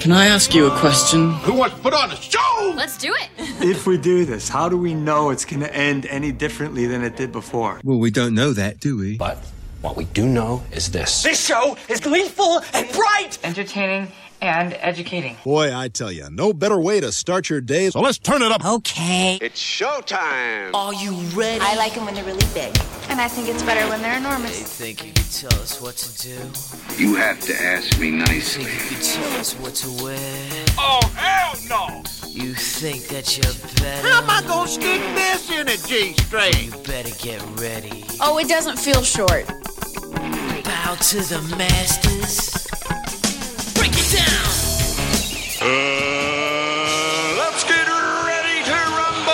Can I ask you a question? Who wants to put on a show? Let's do it. If we do this, how do we know it's going to end any differently than it did before? Well, we don't know that, do we? But what we do know is this. This show is gleeful and bright, entertaining and educating. Boy, I tell you, no better way to start your day. So let's turn it up. Okay. It's showtime. Are you ready? I like them when they're really big. And I think it's better when they're enormous. You think you can tell us what to do? You have to ask me nicely. You think you can tell us what to wear? Oh, hell no! You think that you're better? How am I gonna stick this in a G-string? You better get ready. Oh, it doesn't feel short. Bow to the masters. Ready to rumble!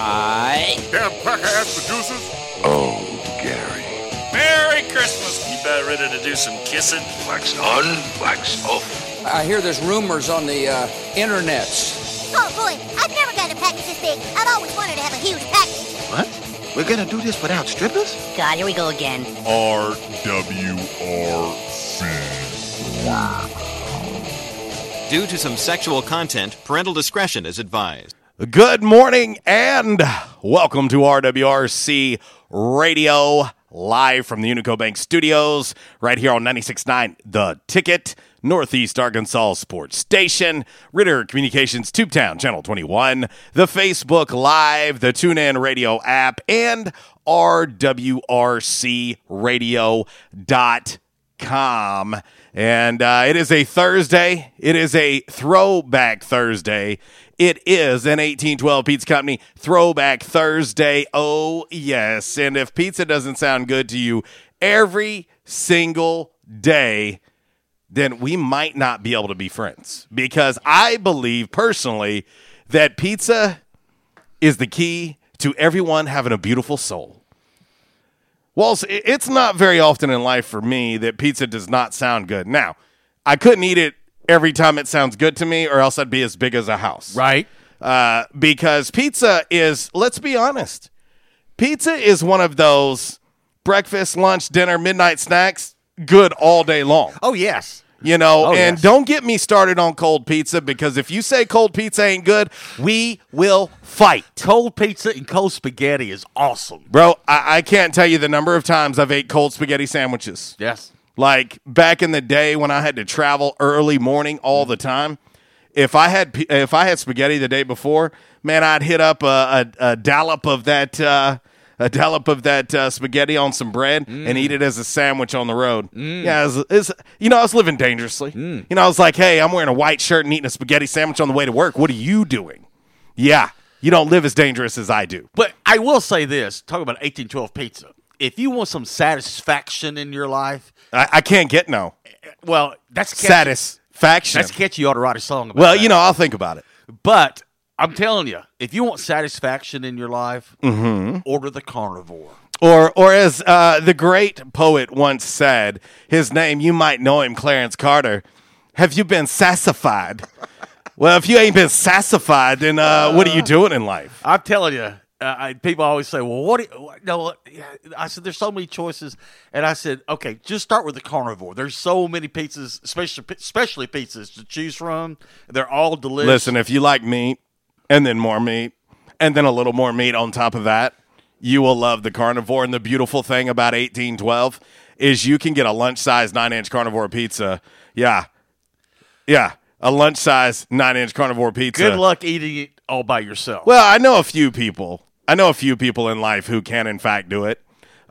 I. Damn cracker-ass producers. Oh, Gary. Merry Christmas! You about ready to do some kissing? Wax on, wax off. I hear there's rumors on the uh, internets. Oh boy, I've never got a package this big. I've always wanted to have a huge package. What? We're gonna do this without strippers? God, here we go again. RWRC. Due to some sexual content, parental discretion is advised. Good morning and welcome to RWRC Radio, live from the Unico Bank Studios, right here on 96.9 The Ticket, Northeast Arkansas Sports Station, Ritter Communications Tubetown, Channel 21, the Facebook Live, the TuneIn Radio app, and RWRCRadio.com. And uh, it is a Thursday. It is a throwback Thursday. It is an 1812 Pizza Company Throwback Thursday. Oh, yes. And if pizza doesn't sound good to you every single day, then we might not be able to be friends. Because I believe personally that pizza is the key to everyone having a beautiful soul. Well, it's not very often in life for me that pizza does not sound good. Now, I couldn't eat it every time it sounds good to me, or else I'd be as big as a house. Right. Uh, because pizza is, let's be honest, pizza is one of those breakfast, lunch, dinner, midnight snacks, good all day long. Oh, yes. You know, oh, and yes. don't get me started on cold pizza because if you say cold pizza ain't good, we will fight. Cold pizza and cold spaghetti is awesome. Bro, I, I can't tell you the number of times I've ate cold spaghetti sandwiches. Yes. Like back in the day when I had to travel early morning all the time, if I had if I had spaghetti the day before, man, I'd hit up a, a, a dollop of that uh, a dollop of that uh, spaghetti on some bread mm. and eat it as a sandwich on the road. Mm. Yeah, it's, it's, you know, I was living dangerously. Mm. You know, I was like, hey, I'm wearing a white shirt and eating a spaghetti sandwich on the way to work. What are you doing? Yeah, you don't live as dangerous as I do. But I will say this: talk about 1812 pizza. If you want some satisfaction in your life, I, I can't get no. Well, that's catchy. satisfaction. That's catchy. You ought to write a song about. Well, that. you know, I'll think about it. But I'm telling you, if you want satisfaction in your life, mm-hmm. order the carnivore. Or, or as uh, the great poet once said, his name, you might know him, Clarence Carter. Have you been sassified? well, if you ain't been sassified, then uh, what are you doing in life? I'm telling you, uh, I, people always say, "Well, what?" Do you, no, I said, "There's so many choices," and I said, "Okay, just start with the carnivore. There's so many pizzas, especially especially pizzas to choose from. They're all delicious." Listen, if you like meat, and then more meat, and then a little more meat on top of that, you will love the carnivore. And the beautiful thing about 1812 is you can get a lunch size nine inch carnivore pizza. Yeah. Yeah. A lunch size nine inch carnivore pizza. Good luck eating it all by yourself. Well, I know a few people. I know a few people in life who can, in fact, do it.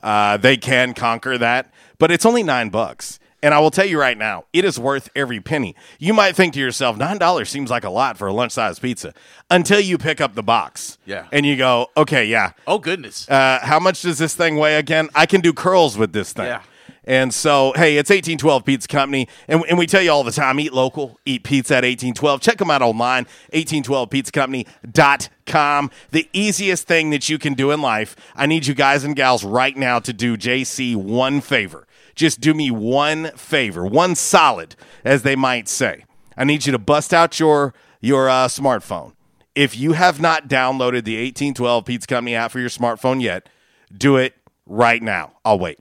Uh, they can conquer that, but it's only nine bucks. And I will tell you right now, it is worth every penny. You might think to yourself, $9 seems like a lot for a lunch size pizza until you pick up the box. Yeah. And you go, okay, yeah. oh goodness. Uh, how much does this thing weigh again? I can do curls with this thing. Yeah. And so, hey, it's 1812 Pizza Company. And, and we tell you all the time eat local, eat pizza at 1812. Check them out online, 1812pizzacompany.com. The easiest thing that you can do in life, I need you guys and gals right now to do JC one favor. Just do me one favor, one solid, as they might say. I need you to bust out your, your uh, smartphone. If you have not downloaded the 1812 Pizza Company app for your smartphone yet, do it right now. I'll wait.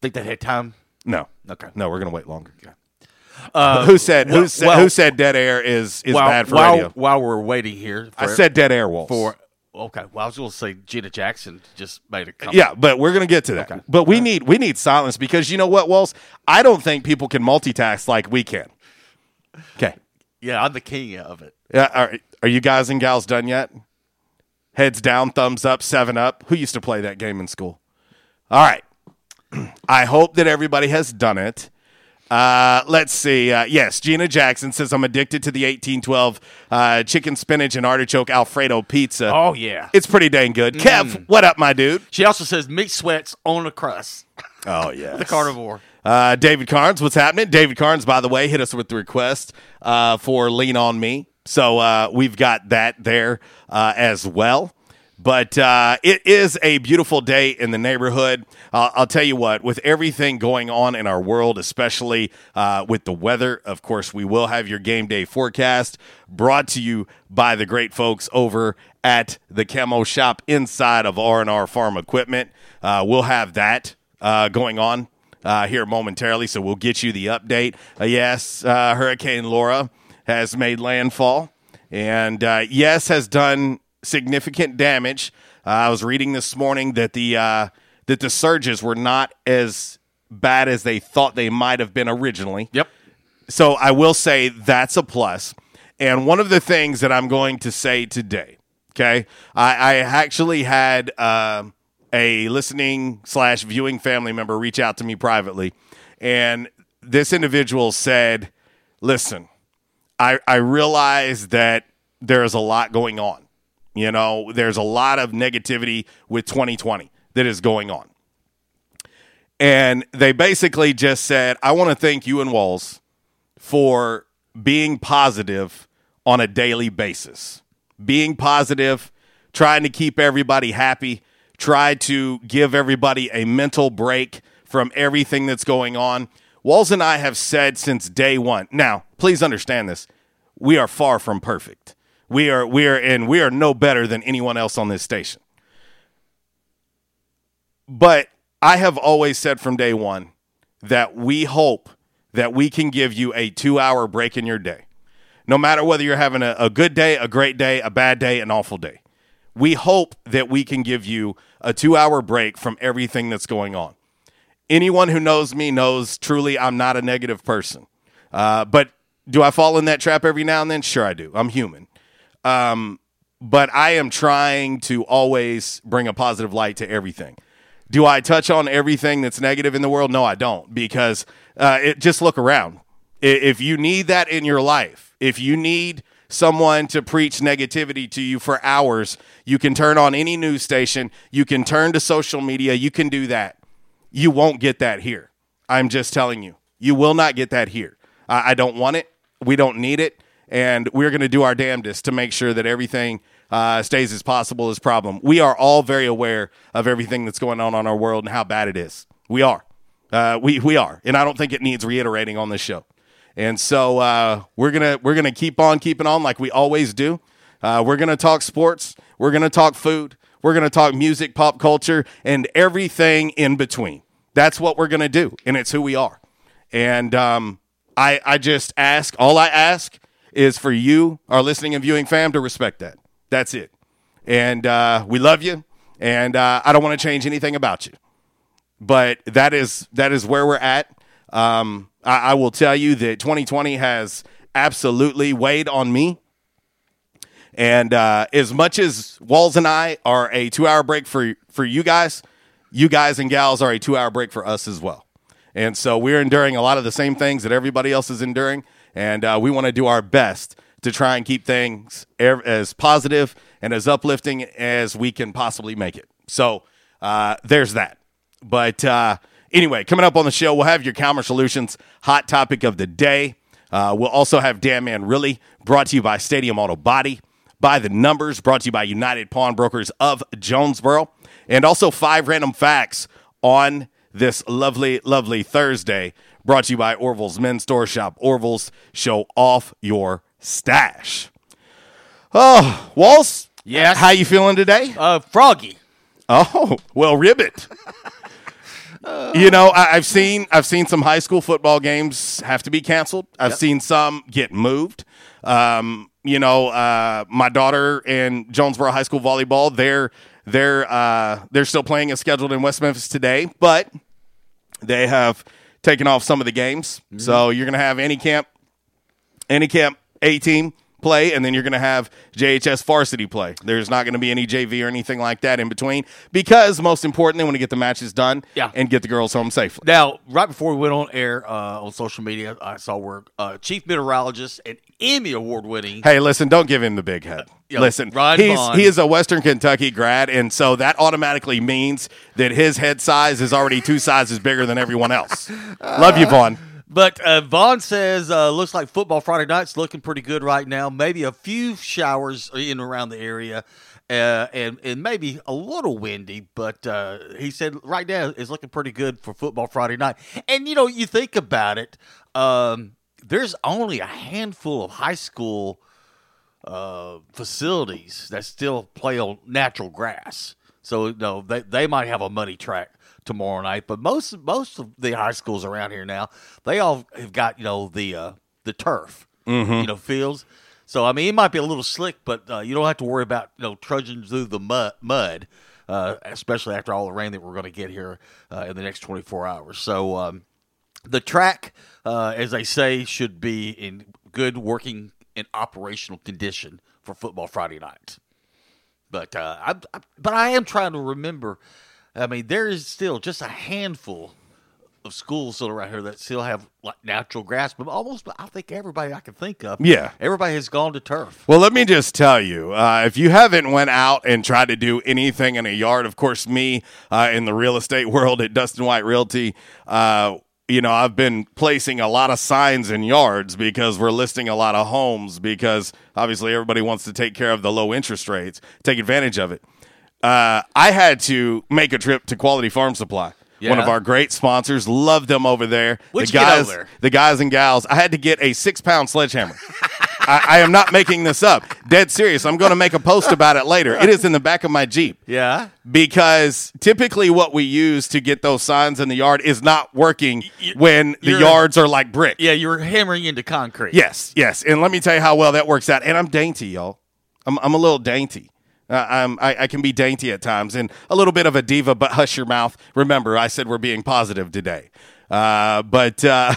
Think that hit time? No. Okay. No, we're gonna wait longer. Uh, who said who well- said well- who said dead air is is while, bad for while, radio? While we're waiting here, I said dead air wolves. for okay. Well, I was going to say Gina Jackson just made a comment. yeah, but we're gonna get to that. Okay. But we need we need silence because you know what, Walls? I don't think people can multitask like we can. Okay. yeah, I'm the king of it. Yeah, are, are you guys and gals done yet? Heads down, thumbs up, seven up. Who used to play that game in school? All right. I hope that everybody has done it. Uh, let's see. Uh, yes, Gina Jackson says I'm addicted to the 1812 uh, chicken spinach and artichoke Alfredo pizza. Oh yeah. It's pretty dang good. Mm. Kev, what up, my dude? She also says meat sweats on a crust. Oh yeah, The carnivore. Uh, David Carnes, what's happening? David Carnes, by the way, hit us with the request uh, for Lean On Me. So uh, we've got that there uh, as well. But uh, it is a beautiful day in the neighborhood. Uh, I'll tell you what, with everything going on in our world, especially uh, with the weather, of course, we will have your game day forecast brought to you by the great folks over at the Camo Shop inside of R&R Farm Equipment. Uh, we'll have that uh, going on uh, here momentarily, so we'll get you the update. Yes, Hurricane Laura has made landfall, and yes, has done significant damage. Uh, I was reading this morning that the uh, that the surges were not as bad as they thought they might have been originally. Yep. So I will say that's a plus. And one of the things that I'm going to say today, okay, I, I actually had um a listening slash viewing family member reach out to me privately, and this individual said, "Listen, I I realize that there is a lot going on. You know, there's a lot of negativity with 2020 that is going on." And they basically just said, I want to thank you and Walls for being positive on a daily basis. Being positive, trying to keep everybody happy, try to give everybody a mental break from everything that's going on. Walls and I have said since day one. Now, please understand this. We are far from perfect. We are we are and we are no better than anyone else on this station. But I have always said from day one that we hope that we can give you a two hour break in your day. No matter whether you're having a, a good day, a great day, a bad day, an awful day. We hope that we can give you a two hour break from everything that's going on. Anyone who knows me knows truly I'm not a negative person. Uh, but do I fall in that trap every now and then? Sure, I do. I'm human. Um, but I am trying to always bring a positive light to everything. Do I touch on everything that's negative in the world? No, I don't, because uh, it, just look around. If you need that in your life, if you need someone to preach negativity to you for hours, you can turn on any news station, you can turn to social media, you can do that. You won't get that here. I'm just telling you, you will not get that here. I, I don't want it. We don't need it. And we're going to do our damnedest to make sure that everything uh, stays as possible as problem. We are all very aware of everything that's going on on our world and how bad it is. We are. Uh, we we are, and I don't think it needs reiterating on this show. And so uh, we're gonna we're gonna keep on keeping on like we always do. Uh, we're gonna talk sports. We're gonna talk food. We're gonna talk music, pop culture, and everything in between. That's what we're gonna do, and it's who we are. And um, I I just ask. All I ask is for you, our listening and viewing fam, to respect that. That's it. And uh, we love you, and uh, I don't want to change anything about you but that is that is where we're at. Um, I, I will tell you that 2020 has absolutely weighed on me. And uh, as much as Walls and I are a two hour break for, for you guys, you guys and gals are a two hour break for us as well. And so we're enduring a lot of the same things that everybody else is enduring. And uh, we want to do our best to try and keep things er- as positive and as uplifting as we can possibly make it. So uh, there's that. But uh, anyway, coming up on the show, we'll have your Calmer Solutions hot topic of the day. Uh, we'll also have Damn Man Really, brought to you by Stadium Auto Body. By the Numbers, brought to you by United Pawnbrokers of Jonesboro. And also five random facts on this lovely, lovely Thursday, brought to you by Orville's Men's Store Shop. Orville's, show off your stash. Oh, Walls. Yes. How you feeling today? Uh, froggy. Oh, well, ribbit. you know, I, have seen I've seen some high school football games have to be canceled. I've Yep. seen some get moved. Um, you know, uh, my daughter in Jonesboro High School volleyball, they're they're uh, they're still playing as scheduled in West Memphis today, but they have taken off some of the games. So mm-hmm. you're gonna have any camp any camp A team play, and then you're going to have JHS varsity play. There's not going to be any JV or anything like that in between because, most importantly, want to get the matches done Yeah. and get the girls home safely. Now, right before we went on air uh, on social media, I saw where uh, chief meteorologist and Emmy award winning. Hey, listen, don't give him the big head. Yo, listen, Ryan he's he is a Western Kentucky grad, and so that automatically means that his head size is already two sizes bigger than everyone else. Love you, Vaughn. But uh, Vaughn says uh, looks like football Friday night's looking pretty good right now. Maybe a few showers in around the area, uh, and and maybe a little windy. But uh, he said right now it's looking pretty good for football Friday night. And you know, you think about it, um, there's only a handful of high school uh, facilities that still play on natural grass. So no, they they might have a money track tomorrow night, but most most of the high schools around here now they all have got you know the uh, the turf, Mhm. you know fields. So I mean, it might be a little slick, but uh, you don't have to worry about you know trudging through the mud, mud uh, especially after all the rain that we're going to get here uh, in the next 24 hours. So um, the track, uh, as I say, should be in good working and operational condition for football Friday night. But uh, I, I, but I am trying to remember. I mean, there is still just a handful of schools still around here that still have like natural grass, but almost I think everybody I can think of, Yeah. everybody has gone to turf. Well, let me just tell you, uh, if you haven't went out and tried to do anything in a yard, of course, me uh, in the real estate world at Dustin White Realty, uh, you know, I've been placing a lot of signs in yards because we're listing a lot of homes because obviously everybody wants to take care of the low interest rates, take advantage of it. Uh, I had to make a trip to Quality Farm Supply. One of our great sponsors, love them over there. What'd the guys, there? the guys and gals. I had to get a six pound sledgehammer. I, I am not making this up. Dead serious. I'm going to make a post about it later. It is in the back of my Jeep Yeah, because typically what we use to get those signs in the yard is not working when the yards are like brick. yeah, you're hammering into concrete. Yes, yes. And let me tell you how well that works out. And I'm dainty, y'all. I'm, I'm a little dainty. Uh, I'm, I, I can be dainty at times and a little bit of a diva, but hush your mouth. Remember, I said we're being positive today. Uh, but uh,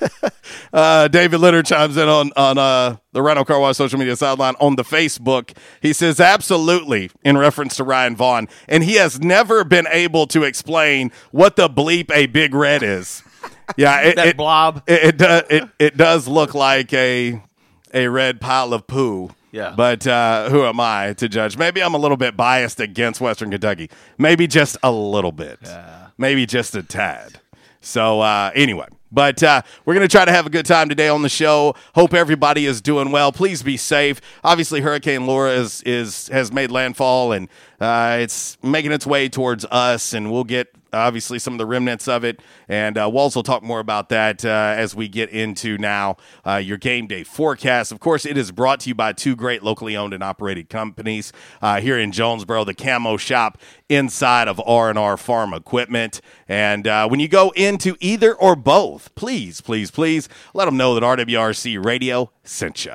uh, David Litter chimes in on on uh, the Rental Car Wash social media sideline on the Facebook. He says absolutely in reference to Ryan Vaughn, and he has never been able to explain what the bleep a big red is. Yeah, it, That it- blob. It it, do, it it does look like a a red pile of poo. Yeah. But uh, who am I to judge? Maybe I'm a little bit biased against Western Kentucky. Maybe just a little bit. Maybe just a tad. So uh, anyway, but uh, we're going to try to have a good time today on the show. Hope everybody is doing well. Please be safe. Obviously, Hurricane Laura is is has made landfall and uh, it's making its way towards us, and we'll get obviously some of the remnants of it. And uh, Walls will talk more about that uh, as we get into now uh, your game day forecast. Of course, it is brought to you by two great locally owned and operated companies uh, here in Jonesboro, the Camo Shop inside of R&R Farm Equipment. And uh, when you go into either or both, please, please, please let them know that RWRC Radio sent you.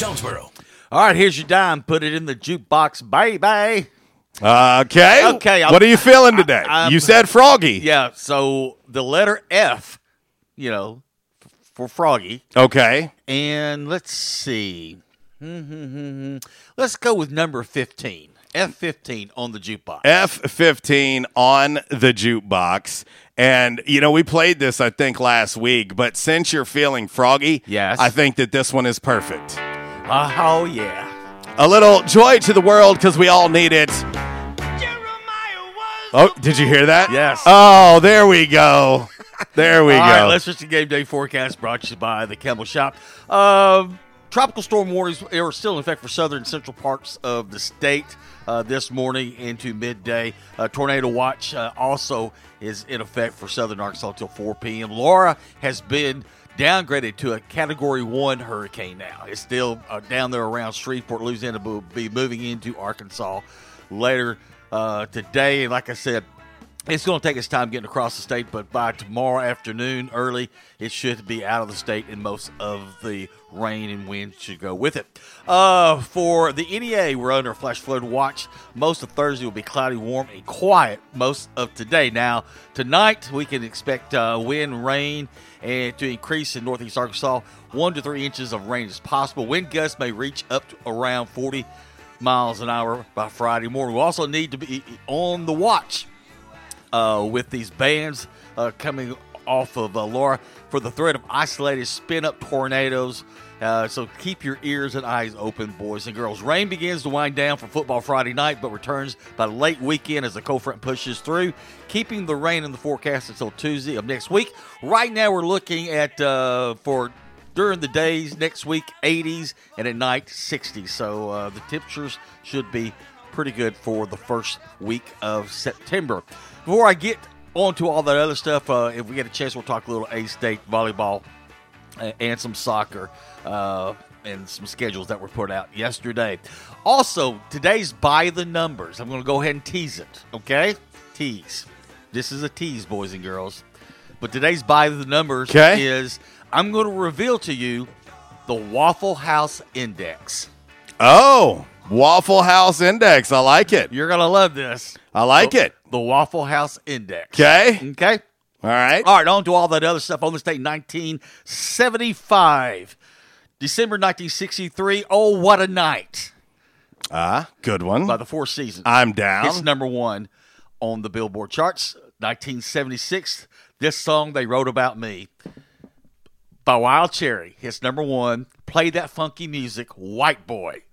Jonesboro. All right, here's your dime. Put it in the jukebox, baby. Okay. Okay. What are you feeling today? I- you said Froggy. Yeah. So the letter F, you know, for Froggy. Okay. And let's see. Let's go with number 15. F15 on the jukebox. F15 on the jukebox. And, you know, we played this, I think, last week, but since you're feeling froggy, Yes. I think that this one is perfect. Uh, oh, yeah. A little joy to the world because we all need it. Oh, did you hear that? Yes. Oh, there we go. There we All go. right, let's just a game day forecast brought to you by the Camo Shop. Um, tropical storm warnings are still in effect for southern and central parts of the state uh, this morning into midday. Uh, tornado watch uh, also is in effect for southern Arkansas until 4 p.m. Laura has been downgraded to a Category One hurricane now. It's still uh, down there around Shreveport, Louisiana, but will be moving into Arkansas later uh, today. And like I said, it's going to take its time getting across the state, but by tomorrow afternoon, early, it should be out of the state, and most of the rain and wind should go with it. Uh, for the NEA, we're under a flash flood watch. Most of Thursday will be cloudy, warm, and quiet most of today. Now, tonight, we can expect uh, wind, rain, and to increase in northeast Arkansas. One to three inches of rain is possible. Wind gusts may reach up to around 40 miles an hour by Friday morning. We also need to be on the watch uh, with these bands uh, coming off of uh, Laura for the threat of isolated spin up tornadoes. Uh, so keep your ears and eyes open, boys and girls. Rain begins to wind down for football Friday night, but returns by late weekend as the cold front pushes through, keeping the rain in the forecast until Tuesday of next week. Right now, we're looking at uh, for during the days next week 80s and at night 60s. So uh, the temperatures should be pretty good for the first week of September. Before I get on to all that other stuff, uh, if we get a chance, we'll talk a little A State volleyball and some soccer uh, and some schedules that were put out yesterday. Also, today's by the numbers. I'm going to go ahead and tease it, okay? Tease. This is a tease, boys and girls. But today's by the numbers 'Kay. is I'm going to reveal to you the Waffle House Index. Oh, Waffle House Index. I like it. You're going to love this. I like The- it. The Waffle House Index. Okay. Okay. All right. All right, on to all that other stuff on this date, 1975. December 1963. Oh, what a night. Ah, good one. By the Four Seasons. I'm down. It's number one on the Billboard charts. 1976. This song they wrote about me by Wild Cherry. It's number one. Play that funky music, White Boy.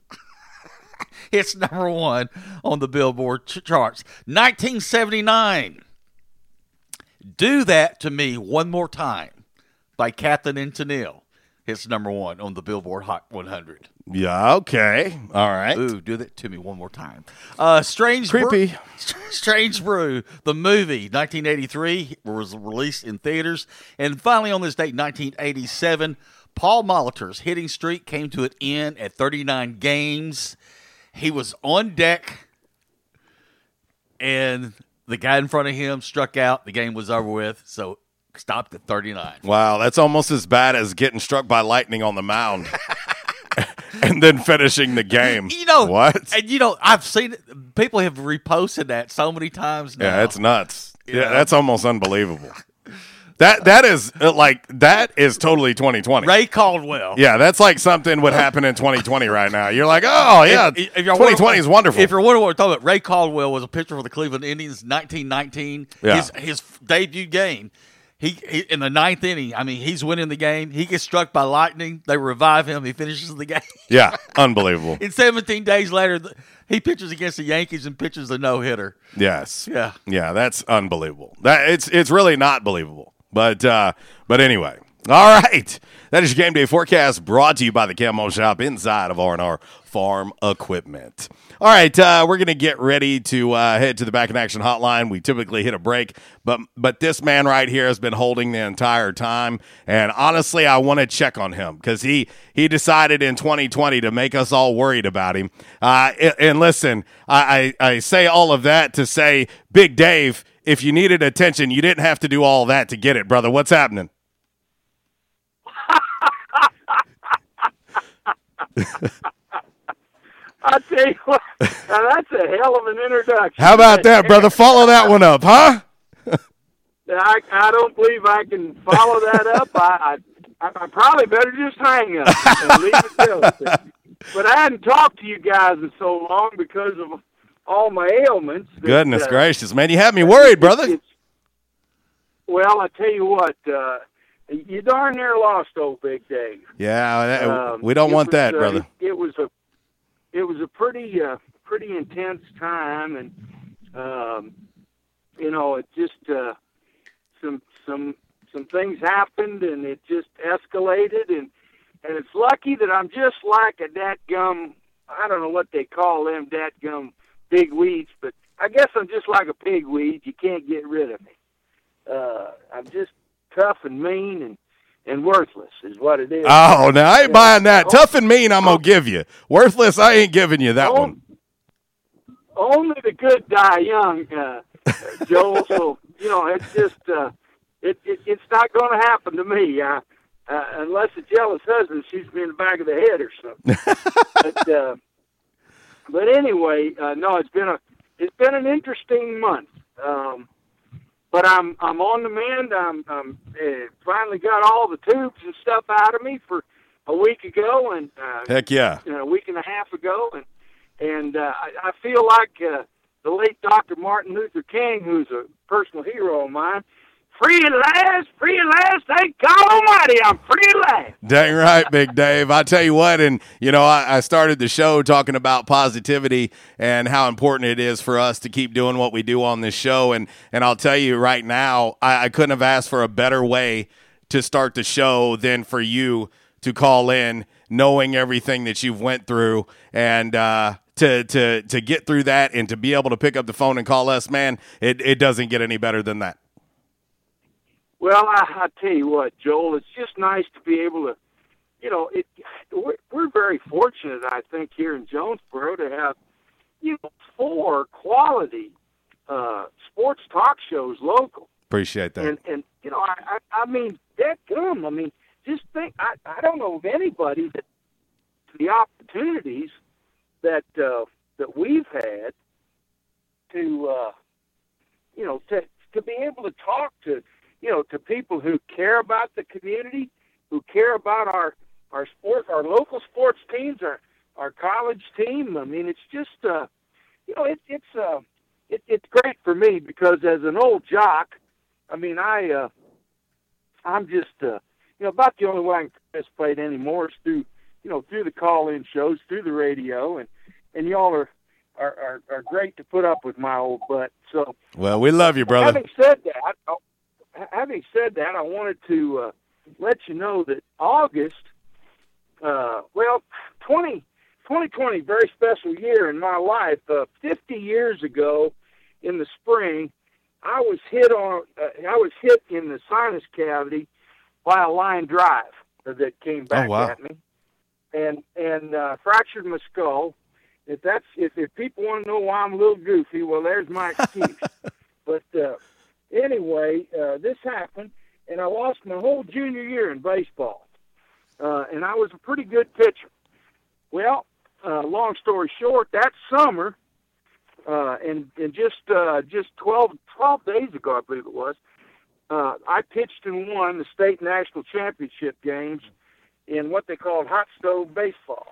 it's number one on the Billboard ch- charts. 1979. Do That to Me One More Time by Captain and Tennille. It's number one on the Billboard Hot 100. Yeah. Okay. All right. Ooh, do that to me one more time. Uh, Strange Creepy. Brew, Strange Brew, the movie, 1983, was released in theaters. And finally, on this date, 1987, Paul Molitor's hitting streak came to an end at 39 games. He was on deck, and the guy in front of him struck out. The game was over with, so stopped at 39. Wow, that's almost as bad as getting struck by lightning on the mound. and then finishing the game. You know what? And you know, I've seen it. People have reposted that so many times now. Yeah, it's nuts. Yeah, Yeah. that's almost unbelievable. That that is uh, like that is totally 2020. Ray Caldwell. Yeah, that's like something would happen in 2020 right now. You're like, oh yeah, If- if you're 2020 is wonderful. If you're wondering what we're talking about, Ray Caldwell was a pitcher for the Cleveland Indians, 1919. Yeah. His his debut game. He, he in the ninth inning. I mean, he's winning the game. He gets struck by lightning. They revive him. He finishes the game. yeah, unbelievable. In 17 days later, he pitches against the Yankees and pitches a no hitter. Yes. Yeah. Yeah, that's unbelievable. That it's it's really not believable. But uh but anyway, All right. That is your game day forecast brought to you by the Camo Shop inside of R&R Farm Equipment. All right, uh, we're going to get ready to uh, head to the back in action hotline. We typically hit a break, but but this man right here has been holding the entire time, and honestly, I want to check on him because he he decided in 2020 to make us all worried about him. Uh, and, and listen, I, I I say all of that to say, Big Dave, if you needed attention, you didn't have to do all that to get it, brother. What's happening? I tell you what, now that's a hell of an introduction. How about that, brother? Follow that one up, huh? I, I don't believe I can follow that up. I, I I probably better just hang up and leave it go. But I hadn't talked to you guys in so long because of all my ailments. that, Goodness uh, gracious, man, you had me worried, brother. well, I tell you what, uh, you darn near lost old Big Dave. Yeah, that- Um, we don't want was, that, uh, brother. It, was a it was a pretty uh, pretty intense time, and um, you know, it just uh, some some some things happened, and it just escalated, and and it's lucky that I'm just like a dat gum. I don't know what they call them, dat gum big weeds, but I guess I'm just like a pig weed. You can't get rid of me. Uh, I'm just tough and mean and and worthless is what it is. Oh, now I ain't Yeah. buying that. Tough and mean, I'm gonna give you. Worthless, I ain't giving you that one. only the good die young, uh, Joel. so you know, it's just uh, it, it it's not going to happen to me uh, uh, unless a jealous husband shoots me in the back of the head or something. but uh, but anyway, uh, no, it's been a it's been an interesting month. Um, but I'm I'm on the mend. I'm, I'm uh, finally got all the tubes and stuff out of me for a week ago, and uh, Heck yeah. you know, a week and a half ago, and and uh, I, I feel like uh, the late Dr. Martin Luther King, who's a personal hero of mine. Free at last, free at last. Thank God Almighty, I'm free at last. Dang right, Big Dave. I tell you what, and you know, I, I started the show talking about positivity and how important it is for us to keep doing what we do on this show. And and I'll tell you right now, I, I couldn't have asked for a better way to start the show than for you to call in, knowing everything that you've went through, and uh, to to to get through that, and to be able to pick up the phone and call us, man, it it doesn't get any better than that. Well, I, I tell you what, Joel, it's just nice to be able to, you know, it. We're, we're very fortunate, I think, here in Jonesboro to have, you know, four quality uh, sports talk shows local. Appreciate that. And and you know, I I, I mean, that gum. I mean, just think. I I don't know of anybody that the opportunities that uh, that we've had to uh, you know to to be able to talk to you know to people who care about the community, who care about our our sport, our local sports teams, our our college team. I mean, it's just uh, you know, it, it's uh, it, it's great for me because as an old jock, I mean, I uh, I'm just uh, you know about the only way I can participate anymore is through you know through the call-in shows, through the radio, and and y'all are are, are are great to put up with my old butt. So Well, we love you, brother. Having said that, having said that, I wanted to uh, let you know that August, uh, well, 20, 2020, very special year in my life. Uh, 50 years ago, in the spring, I was hit on. Uh, I was hit in the sinus cavity by a line drive that came back wow. at me, and and uh, fractured my skull. If that's if, if people want to know why I'm a little goofy, well, there's my excuse. but uh, anyway, uh, this happened, and I lost my whole junior year in baseball. Uh, and I was a pretty good pitcher. Well, uh, long story short, that summer, uh, and and just uh, just 12, 12 days ago, I believe it was, uh, I pitched and won the state national championship games in what they called hot stove baseball.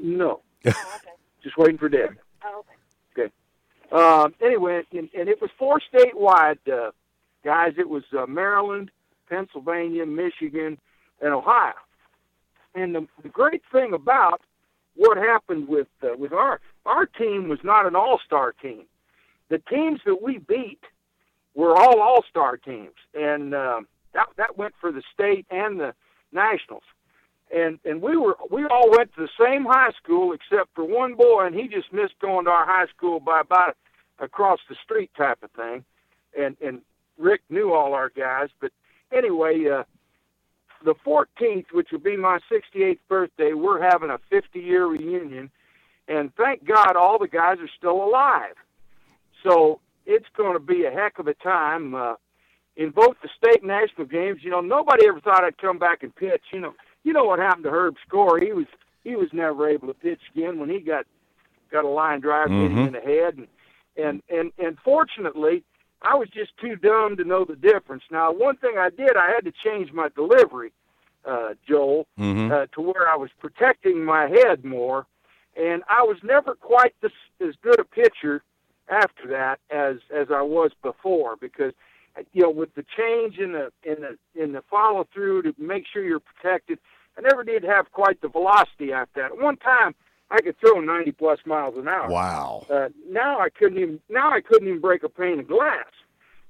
No. Just waiting for Deb. Oh, okay. Um, anyway, and, and it was four statewide uh, guys. It was uh, Maryland, Pennsylvania, Michigan, and Ohio. And the, the great thing about what happened with uh, with our our team was not an all star team. The teams that we beat were all all star teams, and uh, that that went for the state and the nationals. And and we were we all went to the same high school except for one boy, and he just missed going to our high school by about across the street type of thing. And and Rick knew all our guys, but anyway, uh, the 14th, which will be my 68th birthday, we're having a 50 year reunion, and thank God all the guys are still alive. So it's going to be a heck of a time. Uh, in both the state and national games, you know, nobody ever thought I'd come back and pitch. You know, you know what happened to Herb Score? He was he was never able to pitch again when he got got a line drive hit him Mhm. in the head, and and and and fortunately, I was just too dumb to know the difference. Now, one thing I did, I had to change my delivery, uh, Joel, Mhm. uh, to where I was protecting my head more, and I was never quite this, as good a pitcher after that as as I was before because you know with the change in the in the in the follow through to make sure you're protected, I never did have quite the velocity after that. At one time, I could throw 90 plus miles an hour. Wow. Uh, now I couldn't even now I couldn't even break a pane of glass.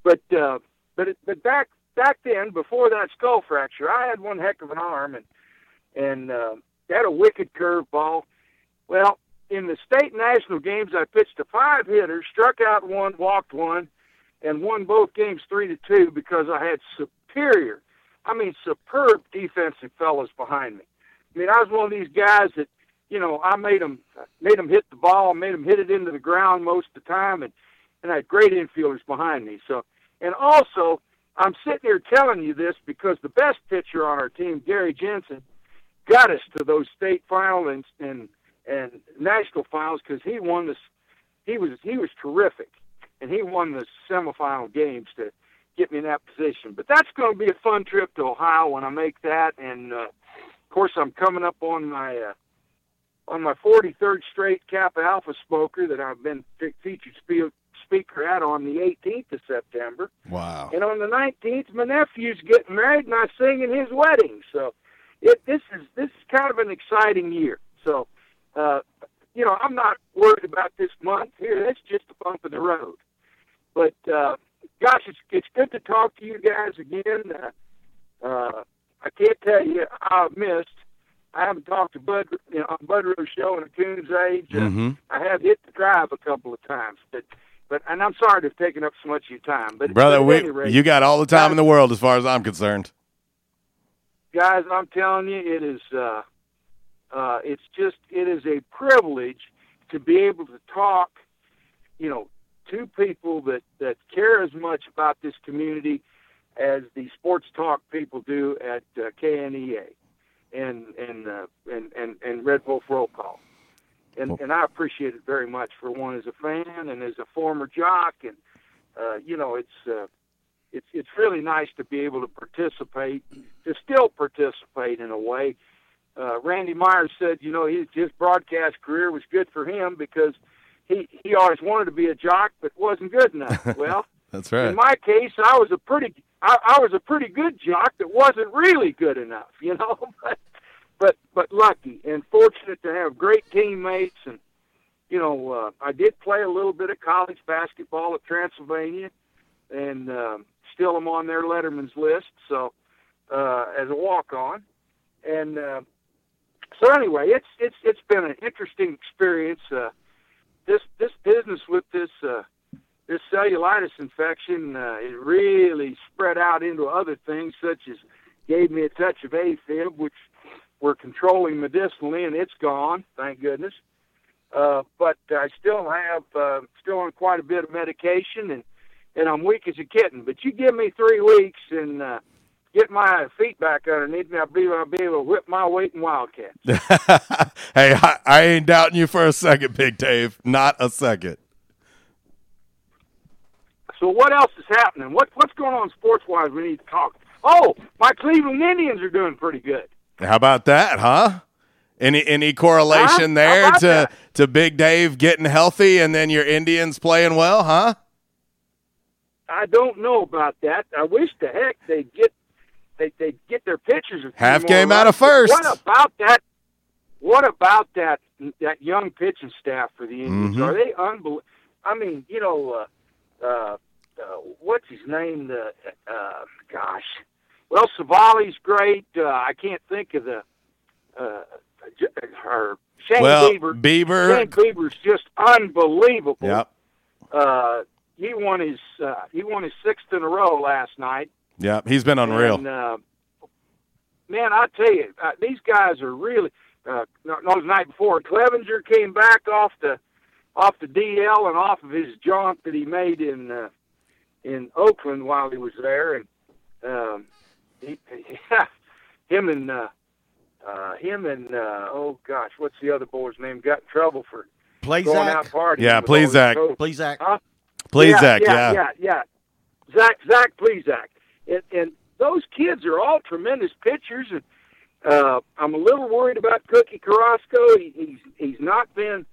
But uh, but it, but back back then, before that skull fracture, I had one heck of an arm and and uh, had a wicked curveball. Well, in the state national games, I pitched to five hitters, struck out one, walked one, and won both games three to two because I had superior, I mean superb defensive fellows behind me. I mean, I was one of these guys that you know, I made them made them hit the ball, made them hit it into the ground most of the time, and and I had great infielders behind me. So, and also, I'm sitting here telling you this because the best pitcher on our team, Gary Jensen, got us to those state final and and and national finals because he won this. He was he was terrific, and he won the semifinal games to get me in that position. But that's going to be a fun trip to Ohio when I make that, and uh, of course I'm coming up on my. Uh, on my 43rd straight Kappa Alpha smoker that I've been fe- featured spe- speaker at on the 18th of September. Wow. And on the 19th, my nephew's getting married, and I'm singing his wedding. So, it this is this is kind of an exciting year. So, uh, you know, I'm not worried about this month here. That's just a bump in the road. But uh, gosh, it's it's good to talk to you guys again. Uh, uh, I can't tell you I've missed. I haven't talked to Bud you know, on Bud show in a coon's age. Uh, Mhm. I have hit the drive a couple of times, but but and I'm sorry to have taken up so much of your time. But Brother, we, rate, you got all the time in the world as far as I'm concerned. guys, I'm telling you, it is uh, uh, it's just it is a privilege to be able to talk, you know, to people that that care as much about this community as the sports talk people do at uh, KNEA and and, uh, and and and Red Wolf Roll Call. And and I appreciate it very much for one as a fan and as a former jock and uh, you know it's uh, it's it's really nice to be able to participate, to still participate in a way. Uh, Randy Myers said, you know, his his broadcast career was good for him because he he always wanted to be a jock but wasn't good enough. Well, That's right. in my case, I was a pretty I, I was a pretty good jock that wasn't really good enough, you know. but but but lucky and fortunate to have great teammates and you know uh, I did play a little bit of college basketball at Transylvania and um, still am on their Letterman's list. So uh, as a walk on and uh, so anyway, it's it's it's been an interesting experience. Uh, this this business with this. Uh, this cellulitis infection uh, it really spread out into other things, such as gave me a touch of AFib, which we're controlling medicinally, and it's gone, thank goodness. Uh, but I still have uh, still on quite a bit of medication, and and I'm weak as a kitten. But you give me three weeks and uh, get my feet back underneath me, I'll be I'll be able to whip my weight in wildcats. hey, I, I ain't doubting you for a second, Big Dave. Not a second. So what else is happening? What what's going on sports wise? We need to talk. Oh, my Cleveland Indians are doing pretty good. How about that, huh? Any any correlation Huh? There to that? to Big Dave getting healthy and then your Indians playing well, huh? I don't know about that. I wish the heck they'd get they they get their pitchers. Half game out of first. What about that? What about that that young pitching staff for the Indians? Mhm. Are they unbelievable? I mean, you know, uh, uh, uh, what's his name? The uh, gosh, well, Civale's great. Uh, I can't think of the uh, her Shane Well, Bieber. Bieber- Shane Bieber's just unbelievable. Yep. Uh, he won his uh, he won his sixth in a row last night. Yep. He's been unreal. And, uh, man, I tell you, uh, these guys are really. Uh, no, no, the night before, Clevinger came back off the off the DL and off of his jaunt that he made in uh, in Oakland while he was there, and um, he, him and uh, uh, him and uh, oh gosh, what's the other boy's name? Got in trouble for Play going Zach? out partying. Yeah, please Zach. his Plesac. coach. Please, Zach. Yeah, yeah. yeah, yeah. Zach, Zach, please, Zach. And, and those kids are all tremendous pitchers, and uh, I'm a little worried about Cookie Carrasco. He, he's he's not been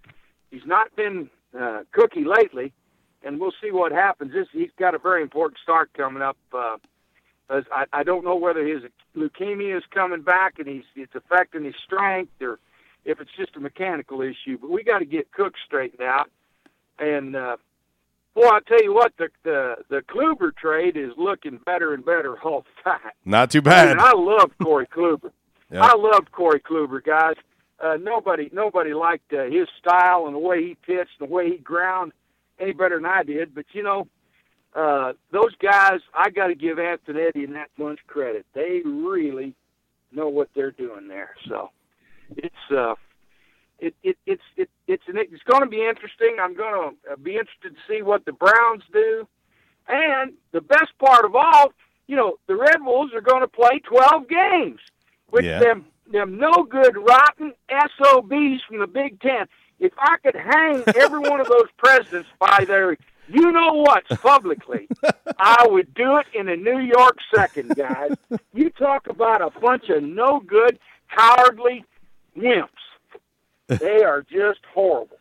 he's not been uh, Cookie lately, and we'll see what happens. This he's got a very important start coming up. Uh, as I, I don't know whether his leukemia is coming back and he's it's affecting his strength, or if it's just a mechanical issue. But we got to get Cook straightened out, and uh, Boy, I tell you what, the the the Kluber trade is looking better and better all the time. Not too I, bad. mean, I love Corey Kluber. I love Corey Kluber, guys. Uh, nobody nobody liked uh, his style and the way he pitched, and the way he ground any better than I did. But you know, uh, those guys, I got to give Antonetti and that bunch credit. They really know what they're doing there. So it's uh, it, it it's it, it's an, it's going to be interesting. I'm going to uh, be interested to see what the Browns do, and the best part of all, you know, the Red Wolves are going to play 12 games, with Yeah. them them no good rotten SOBs from the Big Ten. If I could hang every one of those presidents by their you know what publicly, I would do it in a New York second, guys. You talk about a bunch of no good, cowardly wimps. They are just horrible.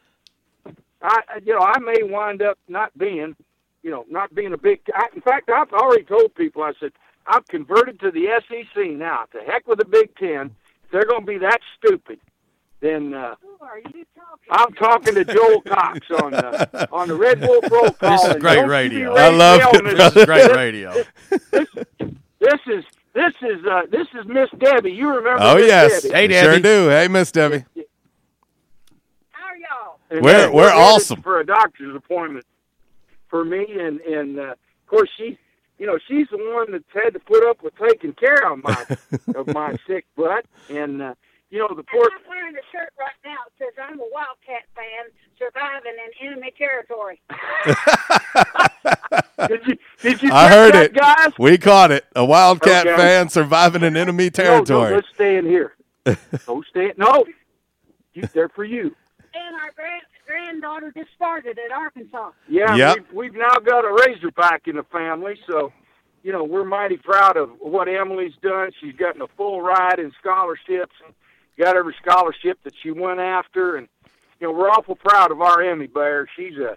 I, I- you know, I may wind up not being, you know, not being a big. I, in fact, I've already told people. I said I've converted to the SEC now. To heck with the Big Ten. If they're going to be that stupid, then uh, I'm talking to Joel Cox on the on the Red Wolf Roll Call. This is great don't radio. I love raising it, hell This is great radio. This is this is uh, this is Miss Debbie. You remember? Oh Miss yes, Debbie. Hey, sure Debbie. do. Hey, Miss Debbie. And We're- then we're awesome. for a doctor's appointment for me, and and uh, of course she, you know, she's the one that's had to put up with taking care of my of my sick butt, and uh, you know the poor. I'm wearing a shirt right now that says I'm a Wildcat fan surviving in enemy territory. Did you did you I heard that, it. guys? We caught it. A Wildcat Okay. fan surviving in enemy territory. No, no, territory. let's stay in here. Don't stay. No, you, they're for you. And our grand, granddaughter just started at Arkansas. Yeah, Yep. we've, we've now got a Razorback in the family, so you know we're mighty proud of what Emily's done. She's gotten a full ride in scholarships, and got every scholarship that she went after, and you know we're awful proud of our Emmy Bear. She's a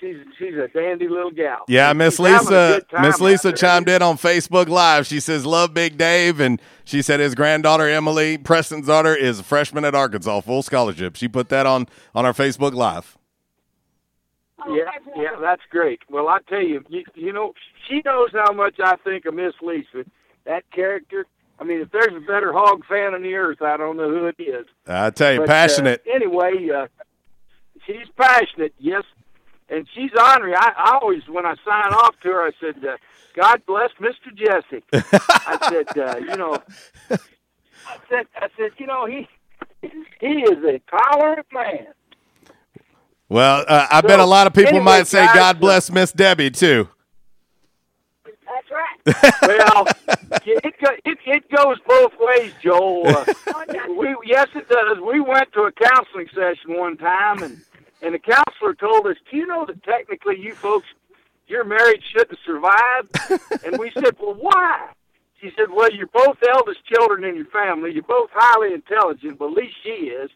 she's she's a dandy little gal. Yeah, Miss she's having a Lisa. Miss Lisa chimed in on Facebook Live. She says, "Love Big Dave," and she said his granddaughter Emily, Preston's daughter, is a freshman at Arkansas, full scholarship. She put that on on our Facebook Live. Yeah, yeah, that's great. Well, I tell you, you, you know, she knows how much I think of Miss Lisa. That character. I mean, if there's a better hog fan on the earth, I don't know who it is. I tell you, But, passionate. Uh, anyway, uh, she's passionate, yes, and she's ornery. I, I always, when I sign off to her, I said, uh, "God bless Mr. Jesse." I said, uh, you know, I said, I said, you know, he he is a tolerant man. Well, uh, I bet a lot of people anyway, might say, guys, "God uh, bless Miss Debbie" too. That's right. well, it, it it goes both ways, Joel. Uh, we yes, it does. We went to a counseling session one time, and and the counselor told us, "Do you know that technically you folks, your marriage shouldn't survive? And we said, "Well, why?" She said, "Well, you're both eldest children in your family. You're both highly intelligent. Well, at least she is,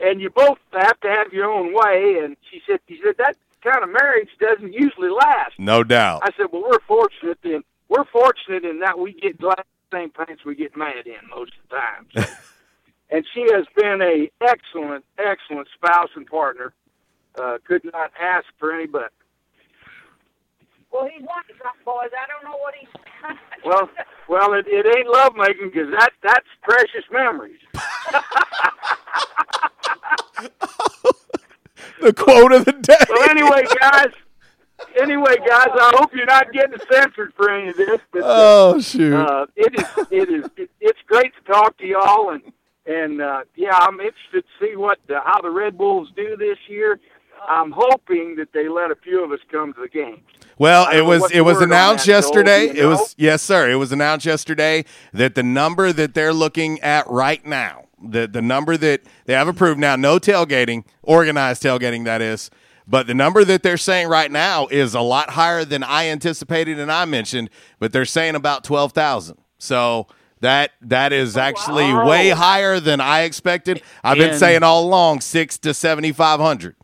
and you both have to have your own way." And she said, "She said that kind of marriage doesn't usually last." No doubt. I said, well, we're fortunate then. we're fortunate in that we get glad the same pants we get mad in most of the time. So. and she has been a excellent, excellent spouse and partner. Uh, could not ask for any better. Well, he's wanting something, boys. I don't know what he's Well, well, it, it ain't lovemaking because that that's precious memories. the quote of the day. Well, anyway, guys. Anyway, guys, I hope you're not getting censored for any of this. But, uh, Oh, shoot. Uh, it is. It is. It, it's great to talk to y'all, and and uh, yeah, I'm interested to see what the, how the Red Wolves do this year. I'm hoping that they let a few of us come to the game. Well, it was it was announced yesterday. Do you It was yes, sir. It was announced yesterday that the number that they're looking at right now, the the number that they have approved now, no tailgating, organized tailgating that is, but the number that they're saying right now is a lot higher than I anticipated and I mentioned, but they're saying about 12,000. So that that is oh, actually wow. way higher than I expected. I've been And- saying all along 6 to 7500.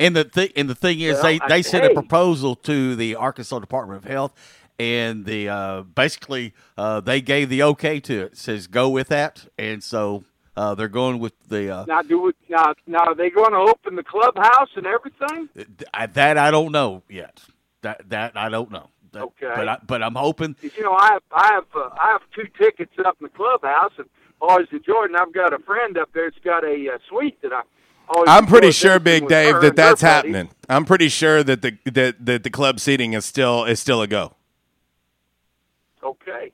And the thing, and the thing is, Well, they, I- they sent hey. a proposal to the Arkansas Department of Health, and the uh, basically uh, they gave the okay to it. Says go with that, and so uh, they're going with the uh, Now, do we, now, now are they going to open the clubhouse and everything? I- that I don't know yet. That that I don't know. That- Okay. but I, but I'm hoping. you know, I have I have uh, I have two tickets up in the clubhouse, and always enjoyed. And I've got a friend up there that's got a uh, suite that I. Always I'm pretty sure, Big Dave, her that that's buddies. happening. I'm pretty sure that the that, that the club seating is still is still a go. Okay.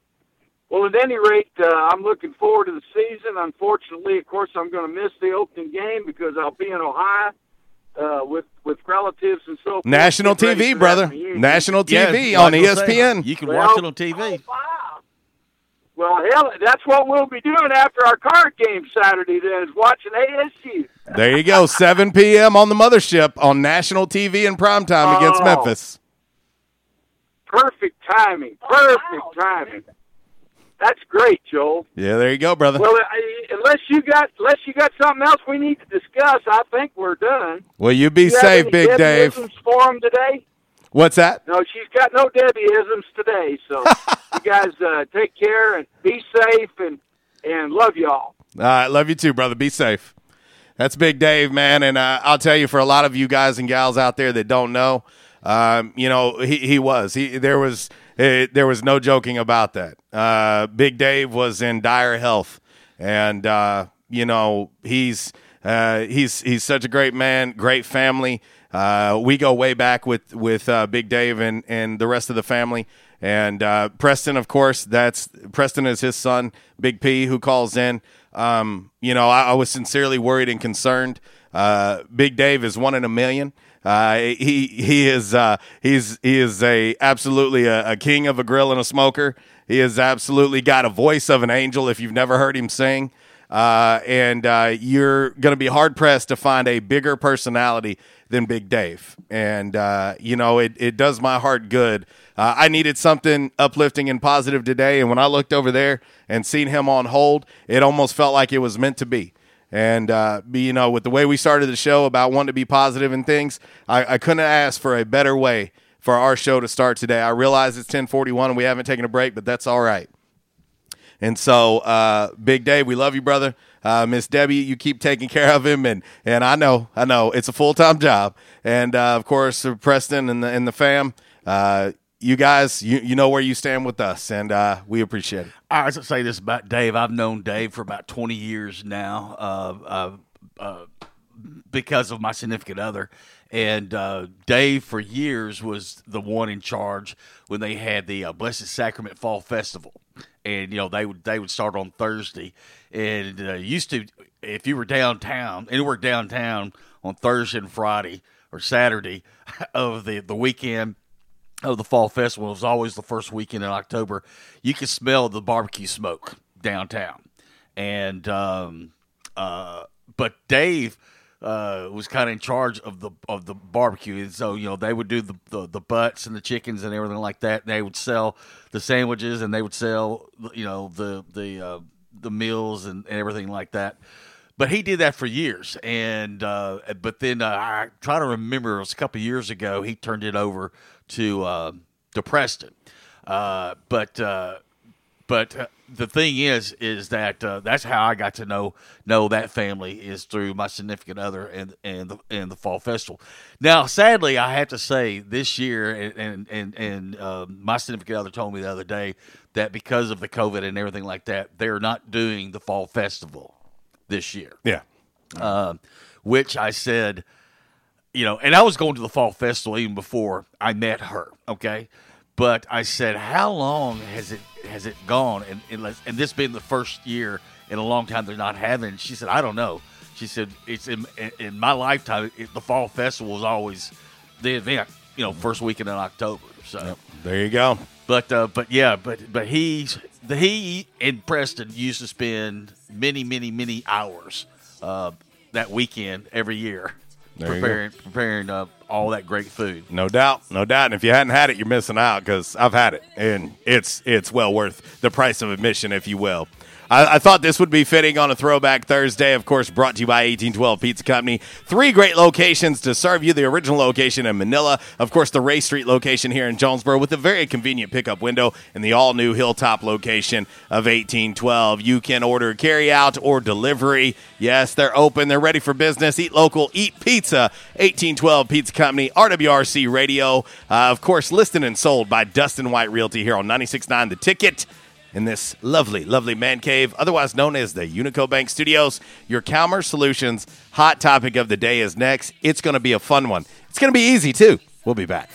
Well, at any rate, uh, I'm looking forward to the season. Unfortunately, of course, I'm going to miss the opening game because I'll be in Ohio uh, with with relatives and so forth. National Get TV, brother. National TV like on I was saying, ESPN. You can Well- watch it on TV. Well, hell, that's what we'll be doing after our card game Saturday. Then is watching ASU. There you go, 7 p.m. on the mothership on national TV in primetime against Oh. Memphis. Perfect timing. Perfect timing. That's great, Joel. Yeah, there you go, brother. Well, I, unless you got unless you got something else we need to discuss, I think we're done. Well, you be You have safe, any Big Dave. For 'em today? What's that? No, she's got no Debbie-isms today. So you guys uh, take care and be safe and and love y'all. All right, love you too, brother. Be safe. That's Big Dave, man, and uh, I'll tell you, for a lot of you guys and gals out there that don't know, um, you know, he, he was he there was eh, there was no joking about that. Uh, Big Dave was in dire health, and uh, you know he's uh, he's he's such a great man, great family. Uh, we go way back with with uh, Big Dave and and the rest of the family. And uh, Preston, of course, that's Preston is his son, Big P, who calls in. Um, you know, I, I was sincerely worried and concerned. Uh, Big Dave is one in a million. Uh, he he is uh, he's he is a absolutely a, a king of a grill and a smoker. He has absolutely got a voice of an angel. If you've never heard him sing, uh, and uh, you're going to be hard pressed to find a bigger personality than Big Dave. And uh, you know, it it does my heart good. Uh, I needed something uplifting and positive today, and when I looked over there and seen him on hold, it almost felt like it was meant to be. And uh, you know, with the way we started the show about wanting to be positive and things, I, I couldn't ask for a better way for our show to start today. I realize it's 1041 and we haven't taken a break, but that's all right. And so, uh, Big Dave, we love you, brother. Uh, Miss Debbie, you keep taking care of him, and and I know, I know, it's a full time job. And uh, of course, uh, Preston and the and the fam, uh, you guys, you you know where you stand with us, and uh, we appreciate it. I gonna say this about Dave. I've known Dave for about twenty years now, uh, uh, uh, because of my significant other. And uh, Dave, for years, was the one in charge when they had the Blessed Sacrament Fall Festival. And you know they would they would start on Thursday, and uh, used to if you were downtown anywhere downtown on Thursday and Friday or Saturday of the the weekend of the fall festival. It was always the first weekend in October. You could smell the barbecue smoke downtown, and um, uh, but Dave uh, was kind of in charge of the of the barbecue, and so you know they would do the, the the butts and the chickens and everything like that. They would sell the sandwiches, and they would sell you know the the uh, the meals and, and everything like that. But he did that for years, and uh, but then uh, I try to remember it was a couple years ago he turned it over to uh, to Preston. Uh, but uh, but the thing is, is that uh, that's how I got to know know that family is through my significant other and and the, and the fall festival. Now, sadly, I have to say this year, and and and, and um, my significant other told me the other day that because of the COVID and everything like that, they're not doing the fall festival this year. Yeah. Um, which I said, you know, and I was going to the fall festival even before I met her. Okay, but I said, how long has it has it gone? And and, and this being the first year in a long time they're not having. She said, I don't know. She said, it's in in my lifetime. It, the fall festival is always the event. You know, first weekend in October. So Yep. There you go. but uh, but yeah, but but he's the he and Preston used to spend many many many hours uh, that weekend every year There preparing preparing uh, all that great food. No doubt, no doubt. And if you hadn't had it, you're missing out because I've had it, and it's it's well worth the price of admission, if you will. I, I thought this would be fitting on a Throwback Thursday, of course, brought to you by 1812 Pizza Company. Three great locations to serve you. The original location in Manila, of course, the Ray Street location here in Jonesboro, with a very convenient pickup window, and the all new Hilltop location of 1812. You can order carry out or delivery. Yes, they're open. They're ready for business. Eat local, eat pizza. 1812 Pizza Company, RWRC Radio. Uh, of course, listed and sold by Dustin White Realty here on 96.9 The Ticket in this lovely, lovely man cave, otherwise known as the Unico Bank Studios. Your Calmer Solutions hot topic of the day is next. It's going to be a fun one. It's going to be easy, too. We'll be back.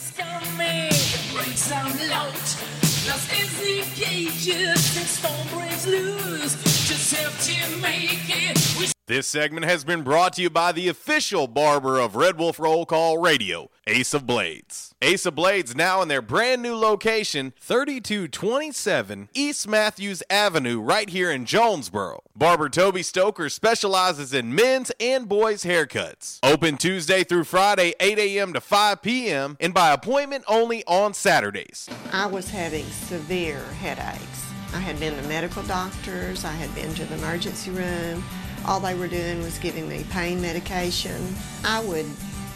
This segment has been brought to you by the official barber of Red Wolf Roll Call Radio, Ace of Blades. Ace of Blades now in their brand new location, 3227 East Matthews Avenue, right here in Jonesboro. Barber Toby Stoker specializes in men's and boys' haircuts. Open Tuesday through Friday, 8 a.m. to 5 p.m., and by appointment only on Saturdays. I was having severe headaches. I had been to medical doctors, I had been to the emergency room. All they were doing was giving me pain medication. I would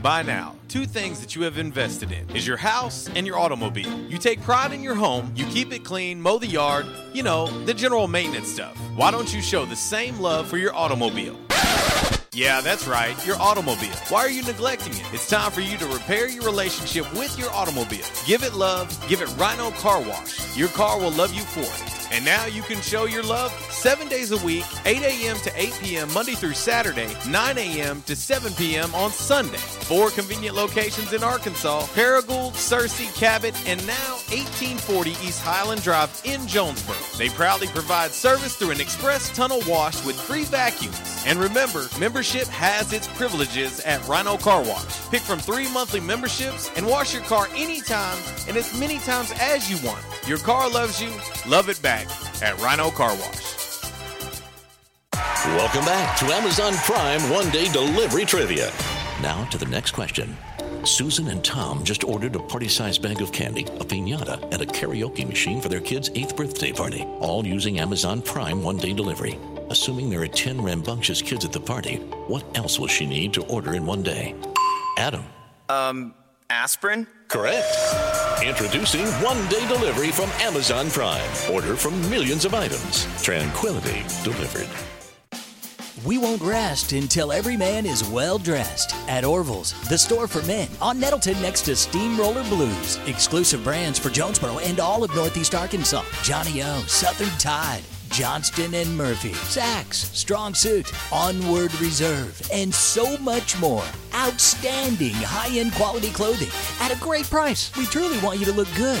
By now, two things that you have invested in is your house and your automobile. You take pride in your home, you keep it clean, mow the yard, you know, the general maintenance stuff. Why don't you show the same love for your automobile? Yeah, that's right, your automobile. Why are you neglecting it? It's time for you to repair your relationship with your automobile. Give it love, give it Rhino Car Wash. Your car will love you for it. And now you can show your love seven days a week, 8 a.m. to 8 p.m. Monday through Saturday, 9 a.m. to 7 p.m. on Sunday. Four convenient locations in Arkansas Paragould, Searcy, Cabot, and now 1840 East Highland Drive in Jonesboro. They proudly provide service through an express tunnel wash with free vacuums. And remember, membership has its privileges at Rhino Car Wash. Pick from three monthly memberships and wash your car anytime and as many times as you want. Your car loves you, love it back at Rhino Car Wash. Welcome back to Amazon Prime One Day Delivery Trivia. Now to the next question. Susan and Tom just ordered a party sized bag of candy, a pinata, and a karaoke machine for their kid's eighth birthday party, all using Amazon Prime One Day Delivery. Assuming there are 10 rambunctious kids at the party, what else will she need to order in one day? Adam. Um, aspirin? Correct. Introducing one day delivery from Amazon Prime. Order from millions of items. Tranquility delivered. We won't rest until every man is well dressed. At Orville's, the store for men, on Nettleton next to Steamroller Blues. Exclusive brands for Jonesboro and all of Northeast Arkansas. johnnie-O, Southern Tide, Johnston and Murphy, Saks, Strong Suit, Onward Reserve, and so much more. Outstanding high end quality clothing at a great price. We truly want you to look good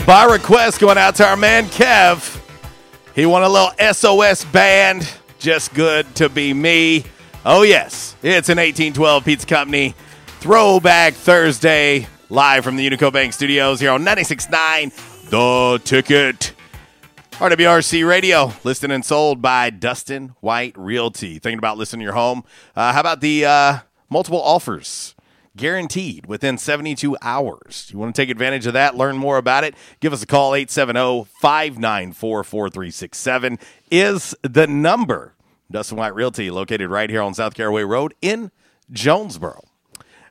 By request, going out to our man Kev. He want a little SOS band. Just good to be me. Oh, yes. It's an 1812 Pizza Company Throwback Thursday live from the Unico Bank Studios here on 96.9 The Ticket. RWRC Radio, listed and sold by Dustin White Realty. Thinking about listing your home? Uh, how about the uh, multiple offers? Guaranteed within 72 hours. You want to take advantage of that, learn more about it, give us a call. 870 594 4367 is the number. Dustin White Realty, located right here on South Caraway Road in Jonesboro.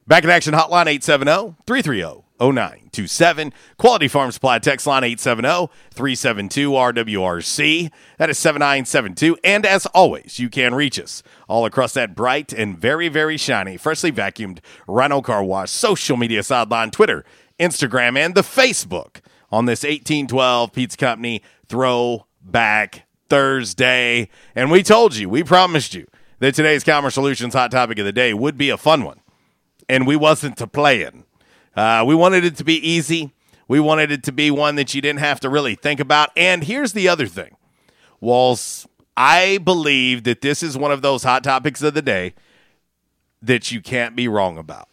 Back in action hotline 870 330 0927. Quality Farm Supply text line 870 372 RWRC. That is 7972. And as always, you can reach us all across that bright and very, very shiny, freshly vacuumed Rhino Car Wash social media sideline Twitter, Instagram, and the Facebook on this 1812 Pizza Company Throwback Thursday. And we told you, we promised you that today's Commerce Solutions hot topic of the day would be a fun one. And we wasn't to playing. Uh, we wanted it to be easy. We wanted it to be one that you didn't have to really think about. And here's the other thing. Walls, I believe that this is one of those hot topics of the day that you can't be wrong about.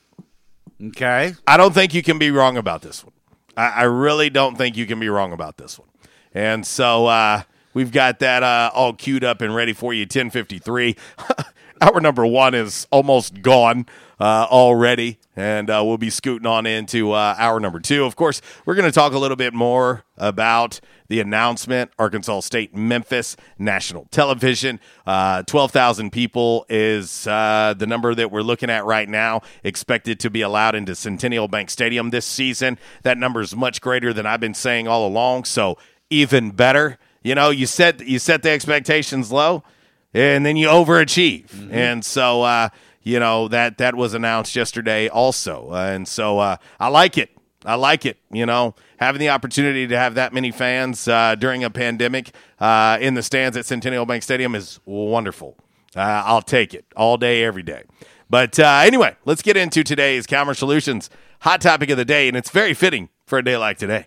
Okay. I don't think you can be wrong about this one. I, I really don't think you can be wrong about this one. And so uh, we've got that uh, all queued up and ready for you. 1053. Hour number one is almost gone uh, already, and uh, we'll be scooting on into uh, hour number two. Of course, we're going to talk a little bit more about the announcement Arkansas State, Memphis, national television. Uh, 12,000 people is uh, the number that we're looking at right now, expected to be allowed into Centennial Bank Stadium this season. That number is much greater than I've been saying all along, so even better. You know, you set you set the expectations low, and then you overachieve, mm-hmm. and so uh, you know that that was announced yesterday also, uh, and so uh, I like it. I like it. You know, having the opportunity to have that many fans uh, during a pandemic uh, in the stands at Centennial Bank Stadium is wonderful. Uh, I'll take it all day, every day. But uh, anyway, let's get into today's Commerce Solutions hot topic of the day, and it's very fitting for a day like today.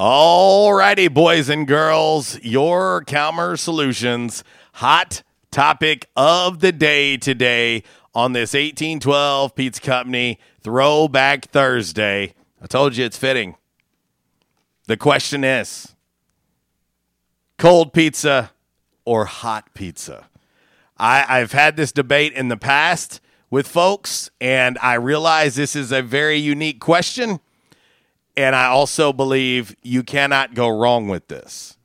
All righty, boys and girls, your Calmer Solutions hot topic of the day today on this 1812 Pizza Company Throwback Thursday. I told you it's fitting. The question is cold pizza or hot pizza? I, I've had this debate in the past with folks, and I realize this is a very unique question. And I also believe you cannot go wrong with this.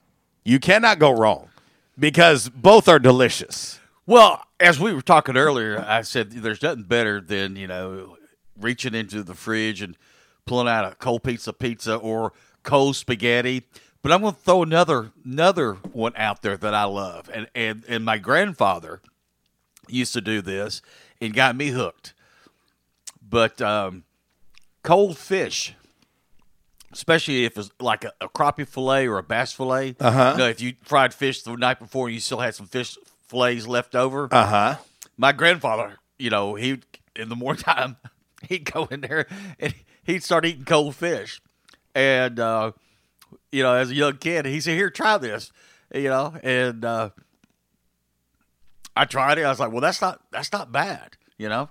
You cannot go wrong because both are delicious. Well, as we were talking earlier, I said there's nothing better than, you know, reaching into the fridge and pulling out a cold pizza pizza or cold spaghetti. But I'm going to throw another another one out there that I love. And and and my grandfather used to do this and got me hooked. But um, cold fish especially if it's like a, a crappie fillet or a bass fillet. Uh-huh. You know, if you fried fish the night before and you still had some fish fillets left over. Uh huh. My grandfather, you know, he in the morning time he'd go in there and he'd start eating cold fish, and uh, you know, as a young kid, he said, "Here, try this," you know, and uh, I tried it. I was like, "Well, that's not that's not bad," you know.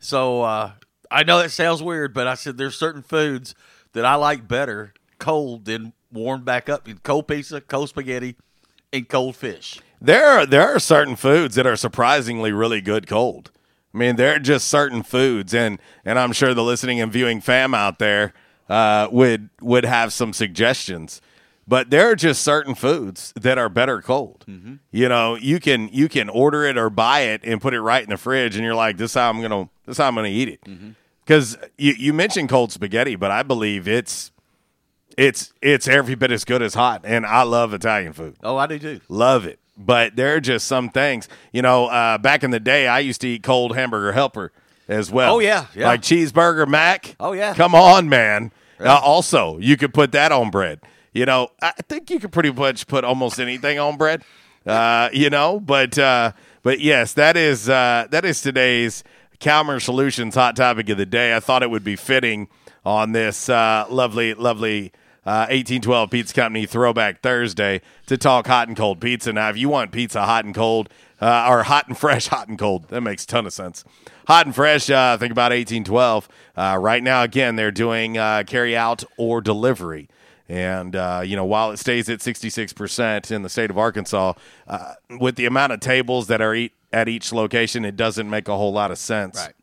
So uh, I know that sounds weird, but I said there's certain foods that I like better cold than warmed back up in cold pizza, cold spaghetti, and cold fish. There are there are certain foods that are surprisingly really good cold. I mean, there are just certain foods, and and I'm sure the listening and viewing fam out there uh, would would have some suggestions. But there are just certain foods that are better cold. Mm-hmm. You know, you can you can order it or buy it and put it right in the fridge, and you're like, "This is how I'm gonna this is how I'm gonna eat it." Mm-hmm. Because you, you mentioned cold spaghetti, but I believe it's it's it's every bit as good as hot, and I love Italian food. Oh, I do too. Love it. But there are just some things, you know. Uh, back in the day, I used to eat cold hamburger helper as well. Oh, yeah, yeah. like cheeseburger mac. Oh, yeah. come on, man. Uh, also, you could put that on bread. You know, I think you could pretty much put almost anything on bread. Uh, you know, but uh, but yes, that is uh, that is today's Calmer Solutions hot topic of the day. I thought it would be fitting on this uh, lovely, lovely uh, 1812 Pizza Company Throwback Thursday to talk hot and cold pizza. Now, if you want pizza hot and cold, uh, or hot and fresh, hot and cold, that makes a ton of sense. Hot and fresh, uh, think about 1812. Uh, right now, again, they're doing uh, carry out or delivery. And, uh, you know, while it stays at 66% in the state of Arkansas, with the amount of tables that are eat, at each location, it doesn't make a whole lot of sense Right.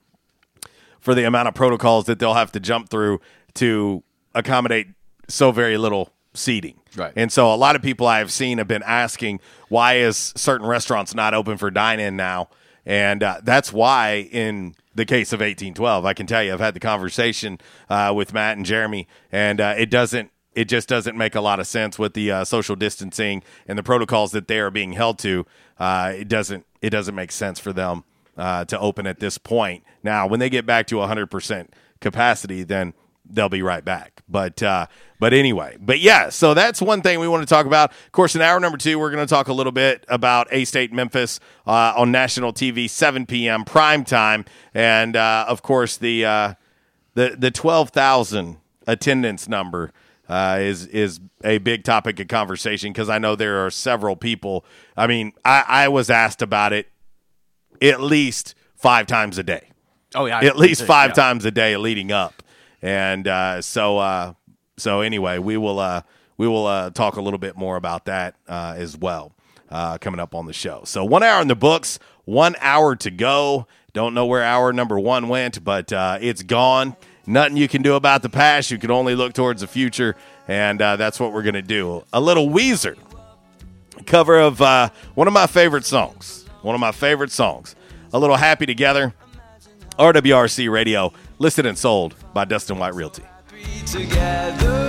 for the amount of protocols that they'll have to jump through to accommodate so very little seating. Right. And so a lot of people I've seen have been asking why is certain restaurants not open for dine-in now? And uh, that's why in the case of 1812, I can tell you I've had the conversation uh, with Matt and Jeremy and uh, it doesn't it just doesn't make a lot of sense with the uh, social distancing and the protocols that they are being held to. Uh, it doesn't it doesn't make sense for them uh, to open at this point. Now, when they get back to 100% capacity, then they'll be right back. But uh, but anyway, but yeah, so that's one thing we want to talk about. Of course, in hour number two, we're going to talk a little bit about A State Memphis uh, on national TV, 7 p.m. prime time, and uh, of course the uh, the the 12,000 attendance number. Uh, is is a big topic of conversation because I know there are several people. I mean, I, I was asked about it at least five times a day. Oh yeah, at least five yeah. times a day leading up, and uh, so uh, so anyway, we will uh, we will uh, talk a little bit more about that uh, as well uh, coming up on the show. So one hour in the books, one hour to go. Don't know where hour number one went, but uh, it's gone. Nothing you can do about the past. You can only look towards the future, and uh, that's what we're going to do. A little Weezer cover of uh, one of my favorite songs. One of my favorite songs. A little Happy Together. RWRC Radio, listed and sold by Dustin White Realty. together.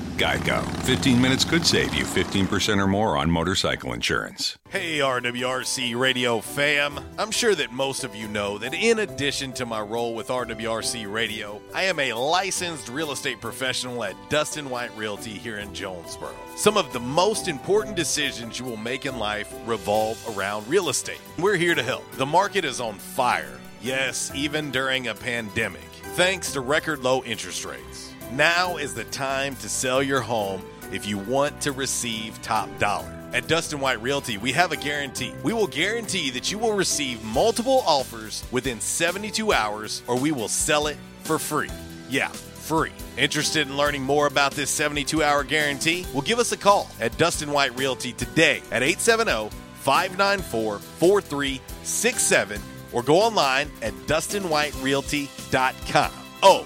Geico. 15 minutes could save you 15% or more on motorcycle insurance. Hey, RWRC Radio fam. I'm sure that most of you know that in addition to my role with RWRC Radio, I am a licensed real estate professional at Dustin White Realty here in Jonesboro. Some of the most important decisions you will make in life revolve around real estate. We're here to help. The market is on fire. Yes, even during a pandemic, thanks to record low interest rates. Now is the time to sell your home if you want to receive top dollar. At Dustin White Realty, we have a guarantee. We will guarantee that you will receive multiple offers within 72 hours or we will sell it for free. Yeah, free. Interested in learning more about this 72 hour guarantee? Well, give us a call at Dustin White Realty today at 870 594 4367 or go online at DustinWhiteRealty.com. Oh,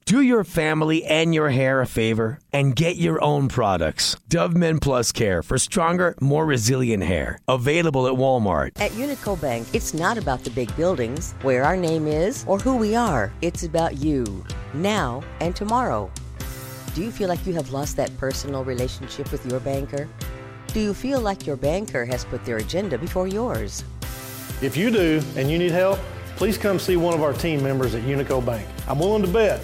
Do your family and your hair a favor and get your own products. Dove Men Plus Care for stronger, more resilient hair. Available at Walmart. At Unico Bank, it's not about the big buildings, where our name is, or who we are. It's about you, now and tomorrow. Do you feel like you have lost that personal relationship with your banker? Do you feel like your banker has put their agenda before yours? If you do and you need help, please come see one of our team members at Unico Bank. I'm willing to bet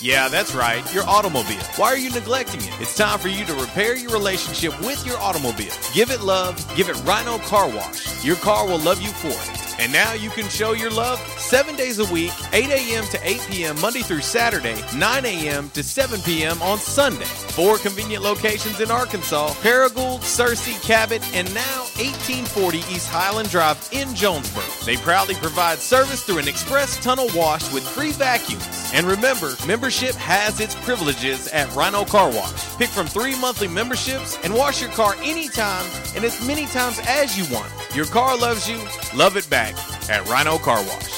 Yeah, that's right, your automobile. Why are you neglecting it? It's time for you to repair your relationship with your automobile. Give it love, give it Rhino Car Wash. Your car will love you for it. And now you can show your love seven days a week, 8 a.m. to 8 p.m. Monday through Saturday, 9 a.m. to 7 p.m. on Sunday. Four convenient locations in Arkansas Paragould, Searcy, Cabot, and now 1840 East Highland Drive in Jonesboro. They proudly provide service through an express tunnel wash with free vacuums. And remember, membership has its privileges at Rhino Car Wash. Pick from three monthly memberships and wash your car anytime and as many times as you want. Your car loves you, love it back at Rhino Car Wash.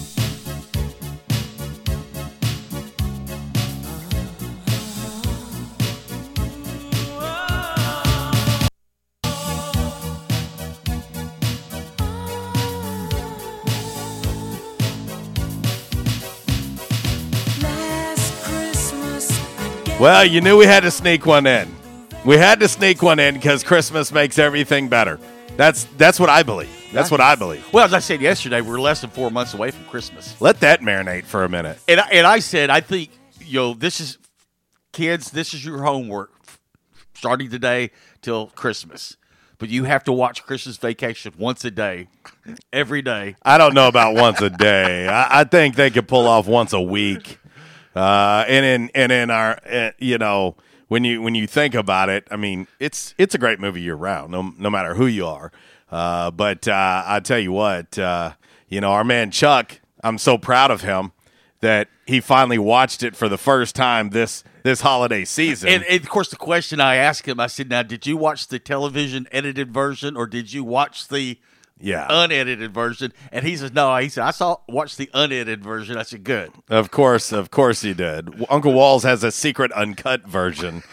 Well, you knew we had to sneak one in. We had to sneak one in because Christmas makes everything better. That's that's what I believe. That's what I believe. Well, as I said yesterday, we're less than four months away from Christmas. Let that marinate for a minute. And I, and I said, I think, you know, this is, kids, this is your homework starting today till Christmas. But you have to watch Christmas Vacation once a day, every day. I don't know about once a day. I, I think they could pull off once a week. Uh, and in and in our, uh, you know, when you when you think about it, I mean, it's it's a great movie year round, no no matter who you are. Uh, but uh, I tell you what, uh, you know, our man Chuck, I'm so proud of him that he finally watched it for the first time this this holiday season. And, and of course, the question I asked him, I said, "Now, did you watch the television edited version, or did you watch the yeah unedited version?" And he says, "No." He said, "I saw watch the unedited version." I said, "Good." Of course, of course he did. Uncle Walls has a secret uncut version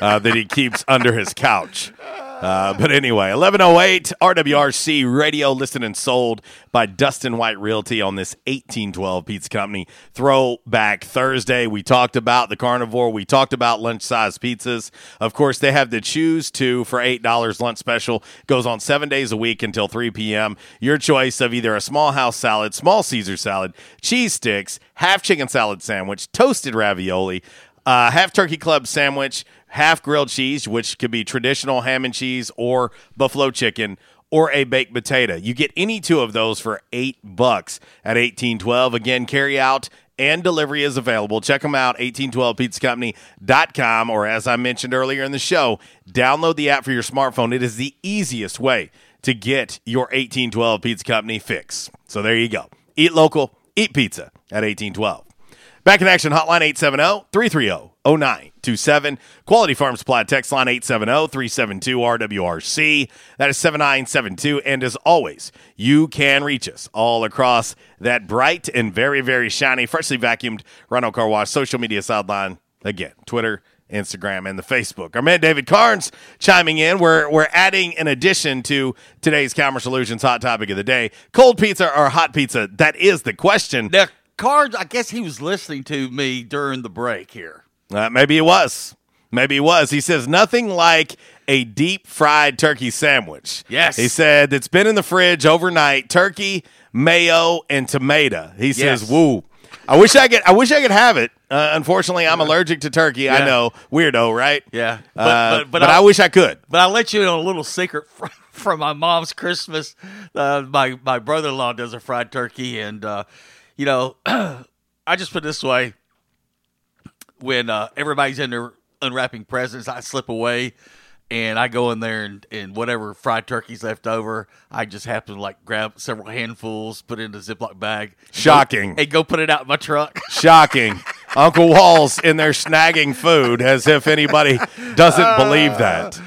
uh, that he keeps under his couch. Uh, but anyway, 1108 RWRC Radio, listed and sold by Dustin White Realty on this 1812 Pizza Company Throwback Thursday. We talked about the carnivore. We talked about lunch size pizzas. Of course, they have the choose two for $8 lunch special. Goes on seven days a week until 3 p.m. Your choice of either a small house salad, small Caesar salad, cheese sticks, half chicken salad sandwich, toasted ravioli, uh, half turkey club sandwich, half grilled cheese, which could be traditional ham and cheese or buffalo chicken, or a baked potato. You get any two of those for eight bucks at eighteen twelve. Again, carry out and delivery is available. Check them out, 1812pizzacompany.com, or as I mentioned earlier in the show, download the app for your smartphone. It is the easiest way to get your 1812 Pizza Company fix. So there you go. Eat local, eat pizza at 1812. Back in action, hotline 870 330 0927. Quality Farm Supply text line 870 372 RWRC. That is 7972. And as always, you can reach us all across that bright and very, very shiny, freshly vacuumed Rhino Car Wash social media sideline. Again, Twitter, Instagram, and the Facebook. Our man David Carnes chiming in. We're we're adding an addition to today's Calmer Solutions hot topic of the day: cold pizza or hot pizza. That is the question. Now, Cards, I guess he was listening to me during the break here. Uh, maybe he was. Maybe he was. He says nothing like a deep fried turkey sandwich. Yes. He said it's been in the fridge overnight. Turkey, mayo, and tomato. He says, Yes. "Woo." I wish I could. I wish I could have it. Uh, unfortunately, I'm allergic to turkey. I know, weirdo, right? Yeah, Uh, but, I wish I could. But I'll let you in on a little secret from, from my mom's Christmas. Uh, my my brother in law does a fried turkey, and uh, you know, I just put it this way: when uh, everybody's in there unwrapping presents, I slip away. And I go in there and, and whatever fried turkey's left over, I just happen to like grab several handfuls, put it in a Ziploc bag. and go- Shocking. And go put it out in my truck. Shocking. Uncle Walls in there snagging food as if anybody doesn't believe that.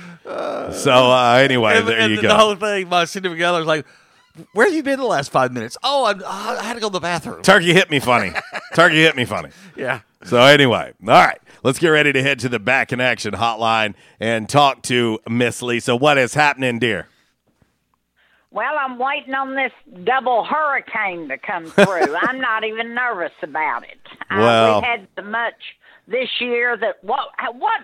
So uh, anyway, and, there and you the go. whole thing, my significant other's like, "Where have you been the last five minutes?" Oh, I'm, I had to go to the bathroom. Turkey hit me funny. Turkey hit me funny. Yeah. So anyway, all right, let's get ready to head to the back in action hotline and talk to Miss Lisa. What is happening, dear? Well, I'm waiting on this double hurricane to come through. I'm not even nervous about it. Well- uh, we've had so much this year that what what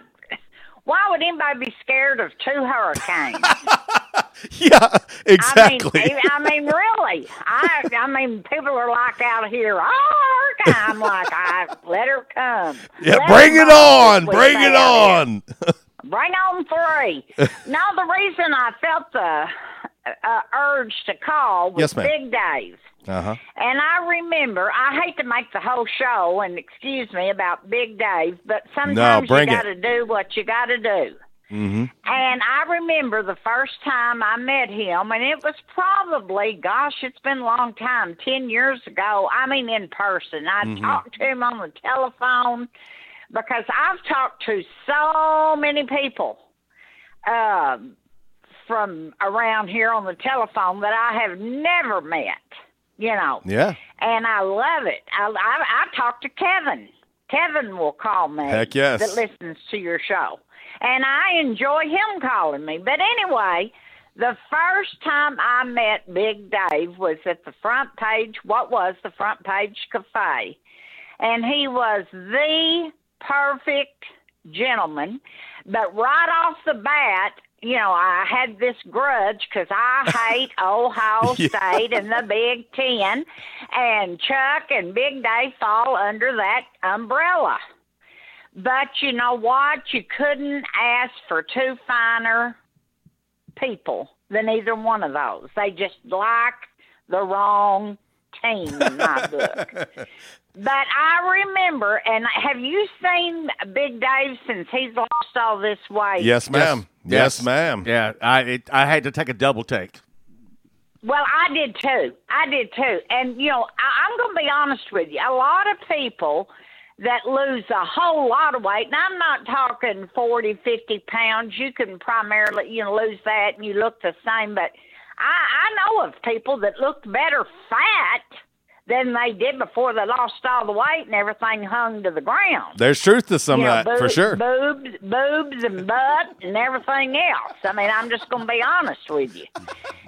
why would anybody be scared of two hurricanes? yeah, exactly. I mean, I mean, really. I I mean, people are like out here. Oh, hurricane! I'm like, I let her come. yeah, Let bring it on, bring it on. Bring on three. now, the reason I felt the uh, urge to call was Yes. Big Dave. Uh huh. And I remember, I hate to make the whole show, and excuse me about Big Dave, but sometimes bring you got to do what you got to do. Mm-hmm. And I remember the first time I met him, and it was probably, gosh, it's been a long time, 10 years ago. I mean, in person. I Mhm. talked to him on the telephone because I've talked to so many people um from around here on the telephone that I have never met, you know. Yeah. And I love it. I, I, I talk to Kevin. Kevin will call me. Heck yes. That listens to your show. And I enjoy him calling me. But anyway, the first time I met Big Dave was at the front page, what was the front page cafe. And he was the perfect gentleman. But right off the bat, you know, I had this grudge because I hate Ohio Yeah. State and the Big Ten, and Chuck and Big Dave fall under that umbrella. But you know what? You couldn't ask for two finer people than either one of those. They just like the wrong team in my book. But I remember, and have you seen Big Dave since he's lost all this weight? Yes, ma'am. Yes, ma'am. Yeah, I it, I had to take a double take. Well, I did too. I did too. And, you know, I, I'm going to be honest with you. A lot of people that lose a whole lot of weight, and I'm not talking 40, 50 pounds. You can primarily, you know, lose that and you look the same. But I, I know of people that looked better fat than they did before they lost all the weight and everything hung to the ground. There's truth to some You of know, that, for sure. Boobs, boobs, and butt, and everything else. I mean, I'm just going to be honest with you.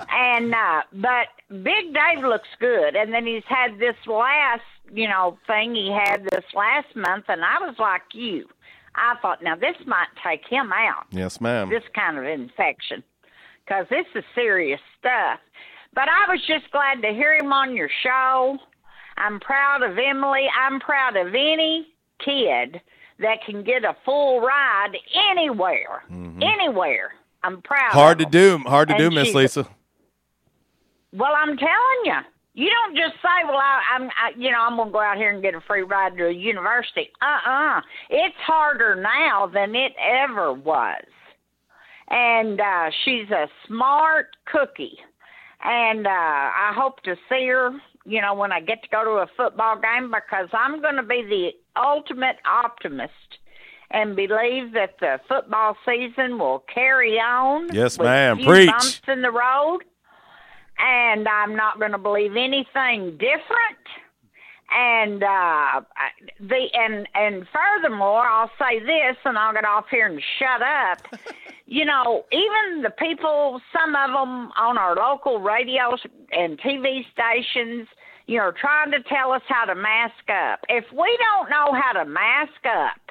And uh, but Big Dave looks good, and then he's had this last, you know, thing he had this last month, and I was like you. I thought, now this might take him out Yes, ma'am. this kind of infection because this is serious stuff. But I was just glad to hear him on your show. I'm proud of Emily. I'm proud of any kid that can get a full ride anywhere, anywhere. I'm proud. Mm-hmm. Hard to do. Hard to And do, Miss Lisa. Well, I'm telling you, you don't just say, "Well, I, I'm, I, you know, I'm going to go out here and get a free ride to a university." Uh-uh. It's harder now than it ever was. And uh, she's a smart cookie, and uh, I hope to see her. You know, when I get to go to a football game, because I'm going to be the ultimate optimist and believe that the football season will carry on. Yes, ma'am. Preach. Bumps in the road and I'm not going to believe anything different. And uh, the and and furthermore, I'll say this, and I'll get off here and shut up. you know, even the people, some of them on our local radios and TV stations, you know, trying to tell us how to mask up. If we don't know how to mask up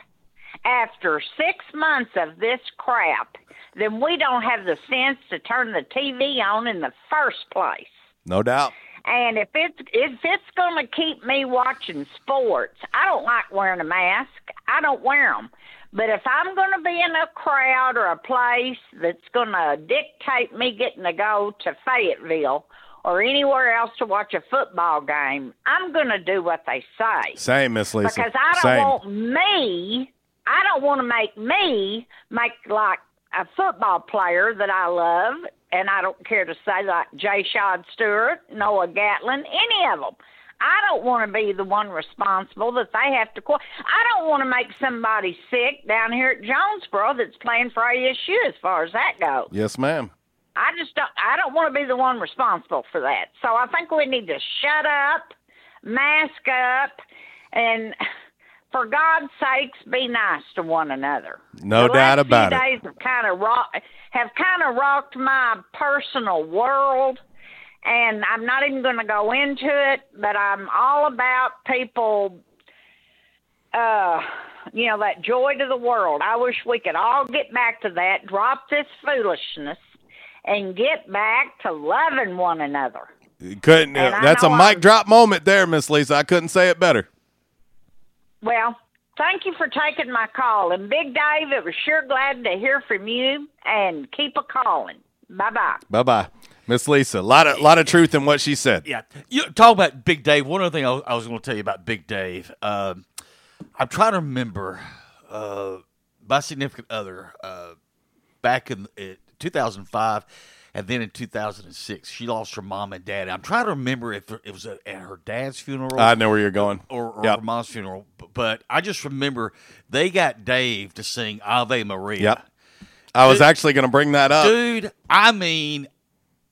after six months of this crap, then we don't have the sense to turn the TV on in the first place. No doubt. And if it's if it's going to keep me watching sports, I don't like wearing a mask. I don't wear them. But if I'm going to be in a crowd or a place that's going to dictate me getting to go to Fayetteville or anywhere else to watch a football game, I'm going to do what they say. Same, Miss Lisa. Because I don't Same. want me, I don't want to make me make like a football player that I love, and I don't care to say like Jay Shad Stewart, Noah Gatlin, any of them. I don't want to be the one responsible that they have to. Qu- I don't want to make somebody sick down here at Jonesboro that's playing for ASU. As far as that goes, Yes, ma'am. I just don't. I don't want to be the one responsible for that. So I think we need to shut up, mask up, and for God's sakes, be nice to one another. No the doubt about it. days have kind of rock, have kind of rocked my personal world, and I'm not even going to go into it. But I'm all about people. Uh, you know that joy to the world. I wish we could all get back to that. Drop this foolishness and get back to loving one another. Couldn't. And that's a know mic drop moment there, Miss Lisa. I couldn't say it better. Well, thank you for taking my call. And Big Dave, it was sure glad to hear from you. And keep a calling. Bye bye. Bye bye, Miss Lisa. A lot of lot of truth in what she said. Yeah, you talk about Big Dave. One other thing I was, I was going to tell you about Big Dave. Um, I'm trying to remember uh, my significant other. Uh, back in uh, 2005, and then in 2006, she lost her mom and dad. I'm trying to remember if it was at her dad's funeral. I know where you're going. Or, or Yep. her mom's funeral, but I just remember they got Dave to sing Ave Maria. Yep. I was Dude- actually going to bring that up. Dude, I mean,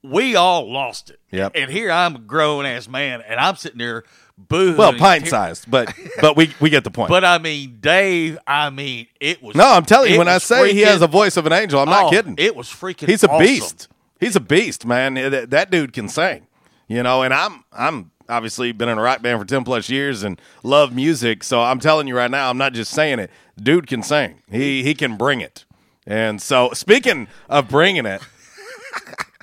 we all lost it. Yep. And here I'm a grown ass man, and I'm sitting there booing. Well, pint sized, but but we we get the point. But I mean, Dave. I mean, it was. no, I'm telling you, when I say he has freaking- a voice of an angel, I'm Oh, not kidding. It was freaking. He's a awesome. beast. He's a beast, man. That, that dude can sing, you know. And I'm I'm obviously been in a rock band for ten plus years and love music. So I'm telling you right now, I'm not just saying it. Dude can sing. He he can bring it. And so speaking of bringing it.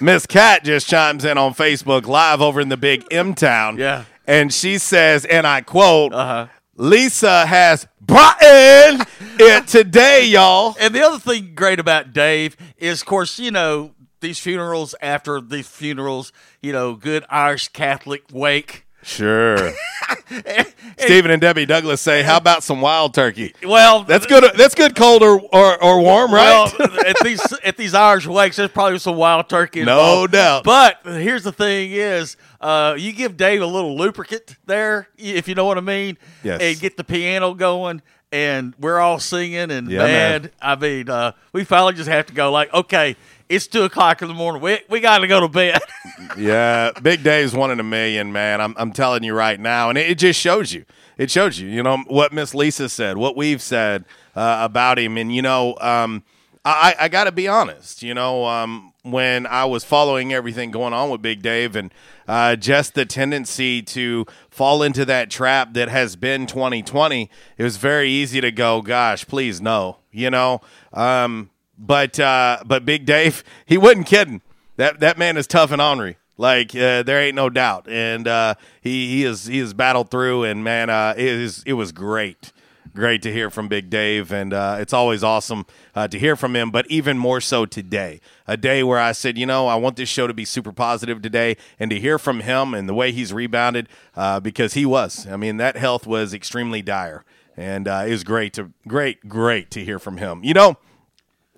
Miss Cat just chimes in on Facebook Live over in the big M Town. Yeah. And she says, and I quote, Uh-huh. Lisa has brought in it today, y'all. And the other thing great about Dave is, of course, you know these funerals. After these funerals, you know, good Irish Catholic wake. Sure. Stephen and Debbie Douglas say, "How about some wild turkey?" Well, That's good. That's good, cold or or, or warm, right? Well, at these at these Irish wakes, there's probably some wild turkey. No involved. doubt. But here's the thing: is uh, you give Dave a little lubricant there, if you know what I mean, Yes. and get the piano going, and we're all singing, and Yeah, man, man. I mean, uh, we finally just have to go. Like, okay, it's two o'clock in the morning. We we got to go to bed. yeah, Big Dave's one in a million, man. I'm I'm telling you right now, and it, it just shows you. It shows you, you know, what Miss Lisa said, what we've said uh, about him, and you know, um, I I got to be honest, you know, um, when I was following everything going on with Big Dave, and uh, just the tendency to fall into that trap that has been 2020, it was very easy to go, gosh, please no, you know. Um, but uh, but Big Dave, he wasn't kidding. That that man is tough and ornery. Like uh, there ain't no doubt, and uh, he he is he has battled through, and man, uh, it is it was great, great to hear from Big Dave, and uh, it's always awesome uh, to hear from him. But even more so today, a day where I said, you know, I want this show to be super positive today, and to hear from him and the way he's rebounded, uh, because he was. I mean, that health was extremely dire, and it was great to great great to hear from him. You know.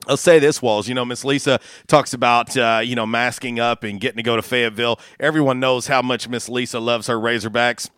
I'll say this, Walls. You know, Miss Lisa talks about uh, you know masking up and getting to go to Fayetteville. Everyone knows how much Miss Lisa loves her Razorbacks.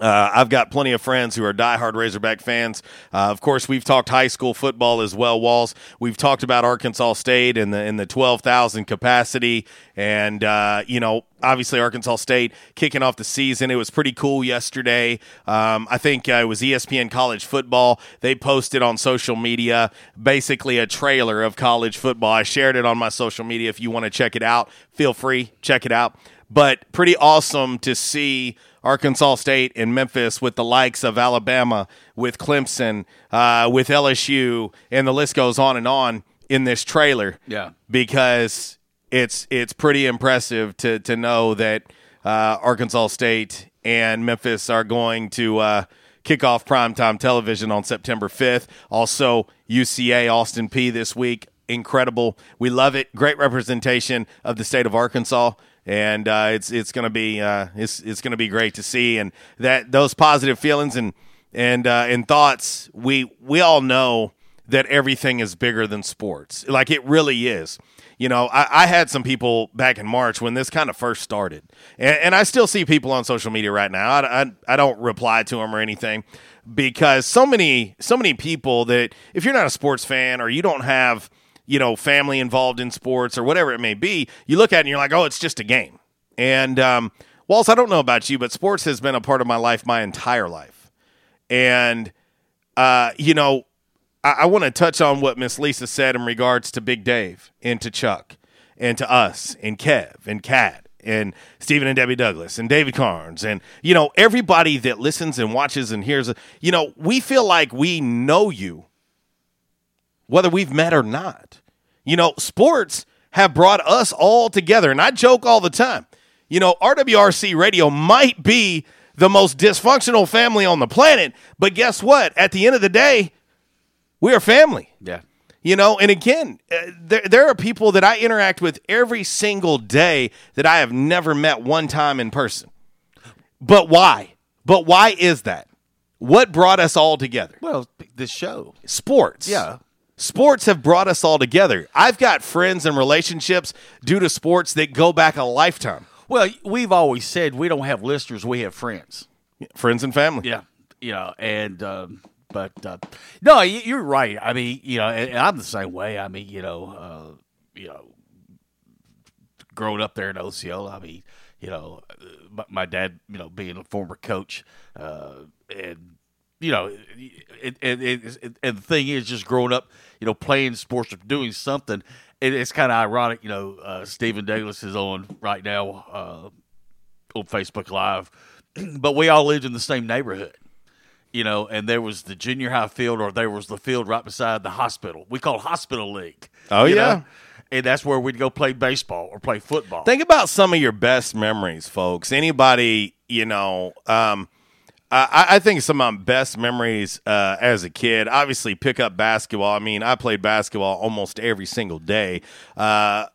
Uh, I've got plenty of friends who are diehard Razorback fans. Uh, of course, we've talked high school football as well. Walls. We've talked about Arkansas State and the in the twelve thousand capacity, and uh, you know, obviously Arkansas State kicking off the season. It was pretty cool yesterday. Um, I think uh, it was ESPN College Football. They posted on social media basically a trailer of college football. I shared it on my social media. If you want to check it out, feel free check it out. But pretty awesome to see Arkansas State and Memphis with the likes of Alabama, with Clemson, uh, with LSU, and the list goes on and on in this trailer. Yeah. because it's it's pretty impressive to to know that uh, Arkansas State and Memphis are going to uh, kick off primetime television on September 5th. Also, UCA Austin Peay this week. Incredible. We love it. Great representation of the state of Arkansas. And uh, it's it's gonna be uh, it's it's gonna be great to see and that those positive feelings and and uh, and thoughts we we all know that everything is bigger than sports like it really is you know I, I had some people back in march when this kind of first started and, and i still see people on social media right now I, I, I don't reply to them or anything because so many so many people that if you're not a sports fan or you don't have you know family involved in sports or whatever it may be you look at it and you're like oh it's just a game and um, Walls, I don't know about you, but sports has been a part of my life my entire life. And, uh, you know, I, I want to touch on what Miss Lisa said in regards to Big Dave and to Chuck and to us and Kev and Kat and Stephen and Debbie Douglas and David Carnes and, you know, everybody that listens and watches and hears, you know, we feel like we know you whether we've met or not. You know, sports have brought us all together. And I joke all the time. You know, RWRC radio might be the most dysfunctional family on the planet, but guess what? At the end of the day, we are family. Yeah. You know, and again, uh, there, there are people that I interact with every single day that I have never met one time in person. But why? But why is that? What brought us all together? Well, this show. Sports. Yeah. Sports have brought us all together. I've got friends and relationships due to sports that go back a lifetime. Well, we've always said we don't have listeners, we have friends. Friends and family. Yeah, you know, and um, but uh, no, you're right. I mean, you know, and, I'm the same way. I mean, you know, uh, you know, growing up there in Osceola, I mean, you know, uh, my, my dad, you know, being a former coach, uh, and you know, it, it, and the thing is, just growing up, you know, playing sports or doing something, it, it's kind of ironic. You know, uh, Stephen Douglas is on right now uh, on Facebook Live, but we all lived in the same neighborhood. You know, and there was the junior high field, or there was the field right beside the hospital. We call it hospital league. Oh, yeah. know? and that's where we'd go play baseball or play football. Think about some of your best memories, folks. Anybody, you know, um, I, I think some of my best memories uh, as a kid, obviously, pick up basketball. I mean, I played basketball almost every single day. Uh,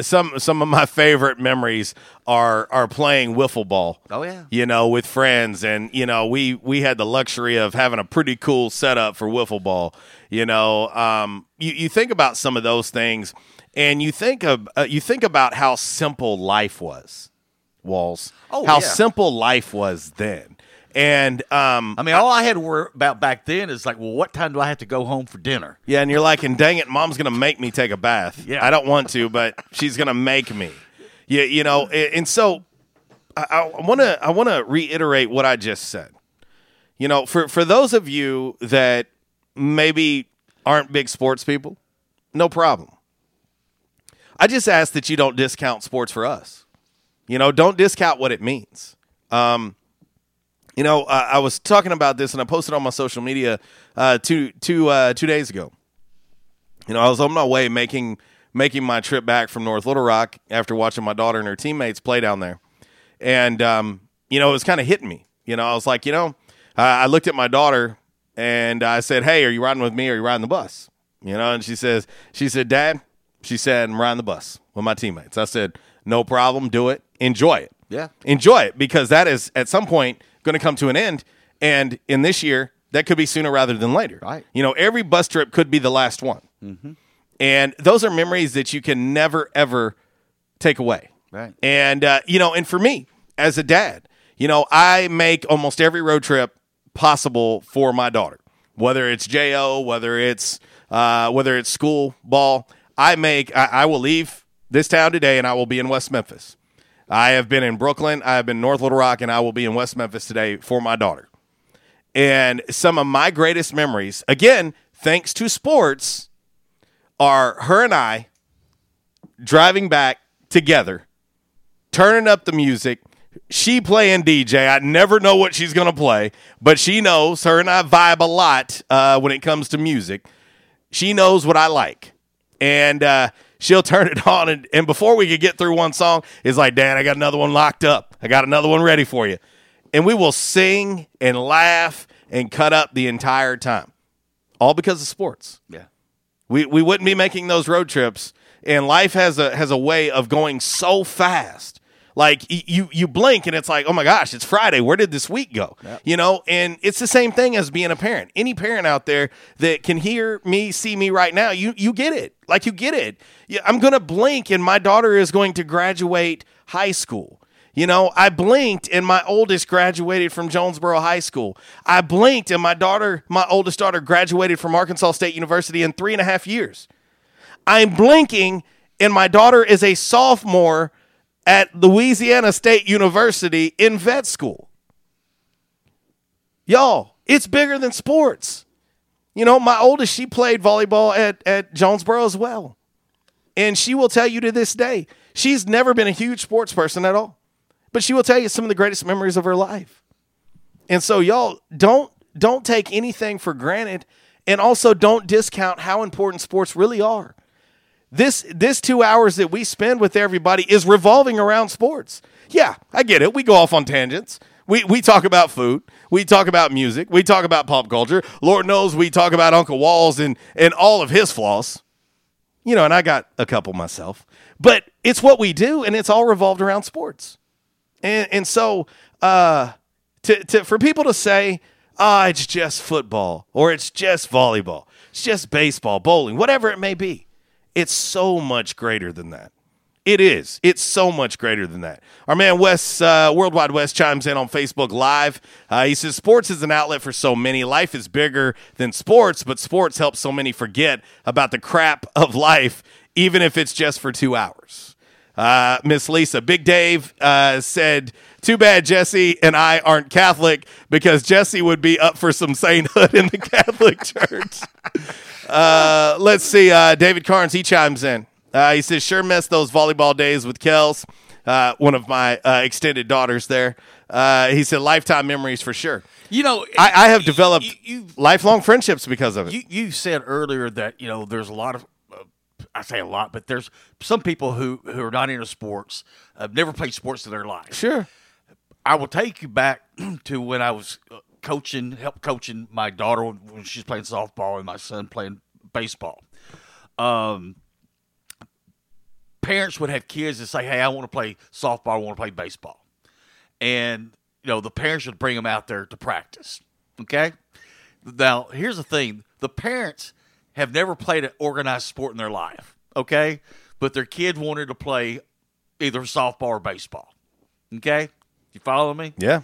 some some of my favorite memories are are playing wiffle ball. Oh, yeah. you know, with friends, and you know, we we had the luxury of having a pretty cool setup for wiffle ball. You know, um, you you think about some of those things, and you think of uh, you think about how simple life was. Walls. Oh, how yeah. simple life was then. And um, I mean, all I had to worry about back then is like, well, what time do I have to go home for dinner? yeah, and you're like, and dang it, mom's gonna make me take a bath. Yeah. I don't want to, but she's gonna make me. Yeah, you know, and, and so I want to I want to reiterate what I just said. You know, for for those of you that maybe aren't big sports people, no problem. I just ask that you don't discount sports for us. You know, don't discount what it means. Um, you know, uh, I was talking about this and I posted on my social media uh, two two uh, two days ago. You know, I was on my way making making my trip back from North Little Rock after watching my daughter and her teammates play down there, and um, you know, it was kind of hitting me. You know, I was like, you know, I looked at my daughter and I said, "Hey, are you riding with me? or Are you riding the bus?" You know, and she says, she said, "Dad," she said, "I'm riding the bus with my teammates." I said, "No problem, do it, enjoy it." Yeah. enjoy it because that is at some point going to come to an end. And in this year, that could be sooner rather than later. Right. You know, every bus trip could be the last one. Mm-hmm. And those are memories that you can never, ever take away. Right. And, uh, you know, and for me as a dad, you know, I make almost every road trip possible for my daughter, whether it's JO, whether it's, uh, whether it's school ball. I make, I, I will leave this town today and I will be in West Memphis. I have been in Brooklyn, I have been North Little Rock, and I will be in West Memphis today for my daughter. And some of my greatest memories, again, thanks to sports, are her and I driving back together, turning up the music. She playing DJ. I never know what she's going to play, but she knows her and I vibe a lot uh, when it comes to music. She knows what I like. And uh, she'll turn it on. And, and before we could get through one song, it's like, Dad, I got another one locked up. I got another one ready for you. And we will sing and laugh and cut up the entire time, all because of sports. Yeah. We we wouldn't be making those road trips. And life has a has a way of going so fast. Like you you blink and it's like, oh my gosh, it's Friday. Where did this week go? You know, and it's the same thing as being a parent. Any parent out there that can hear me, see me right now, you you get it. Like you get it. I'm gonna blink and my daughter is going to graduate high school. You know, I blinked and my oldest graduated from Jonesboro High School. I blinked and my daughter, my oldest daughter, graduated from Arkansas State University in three and a half years. I'm blinking and my daughter is a sophomore at Louisiana State University in vet school. Y'all, it's bigger than sports. You know, my oldest, she played volleyball at, at Jonesboro as well. And she will tell you to this day, she's never been a huge sports person at all. But she will tell you some of the greatest memories of her life. And so y'all don't don't take anything for granted and also don't discount how important sports really are. This this 2 hours that we spend with everybody is revolving around sports. Yeah, I get it. We go off on tangents. We we talk about food. We talk about music. We talk about pop culture. Lord knows we talk about Uncle Walls and and all of his flaws. You know, and I got a couple myself. But it's what we do and it's all revolved around sports. And and so uh to, to for people to say, ah, it's just football or it's just volleyball. It's just baseball, bowling, whatever it may be. It's so much greater than that. It is. It's so much greater than that. Our man Wes, uh, Worldwide Wes, chimes in on Facebook Live. Uh, he says, Sports is an outlet for so many. Life is bigger than sports, but sports help so many forget about the crap of life, even if it's just for two hours. Uh, Miss Lisa, Big Dave uh, said, Too bad Jesse and I aren't Catholic because Jesse would be up for some sainthood in the Catholic Church. Uh, let's see. Uh, David Carnes, he chimes in. Uh, he says, Sure missed those volleyball days with Kels, uh, one of my uh, extended daughters there. Uh, he said, Lifetime memories for sure. You know, I, I have developed lifelong friendships because of it. You, you said earlier that you know there's a lot of uh, I say a lot, but there's some people who who are not into sports, have never played sports in their life. Sure. I will take you back to when I was uh, coaching, help coaching my daughter when she's playing softball and my son playing baseball. Um, parents would have kids that say, "Hey, I want to play softball. I want to play baseball," and you know the parents would bring them out there to practice. Okay. Now here's the thing: the parents have never played an organized sport in their life. Okay, but their kid wanted to play either softball or baseball. Okay, you follow me? Yeah.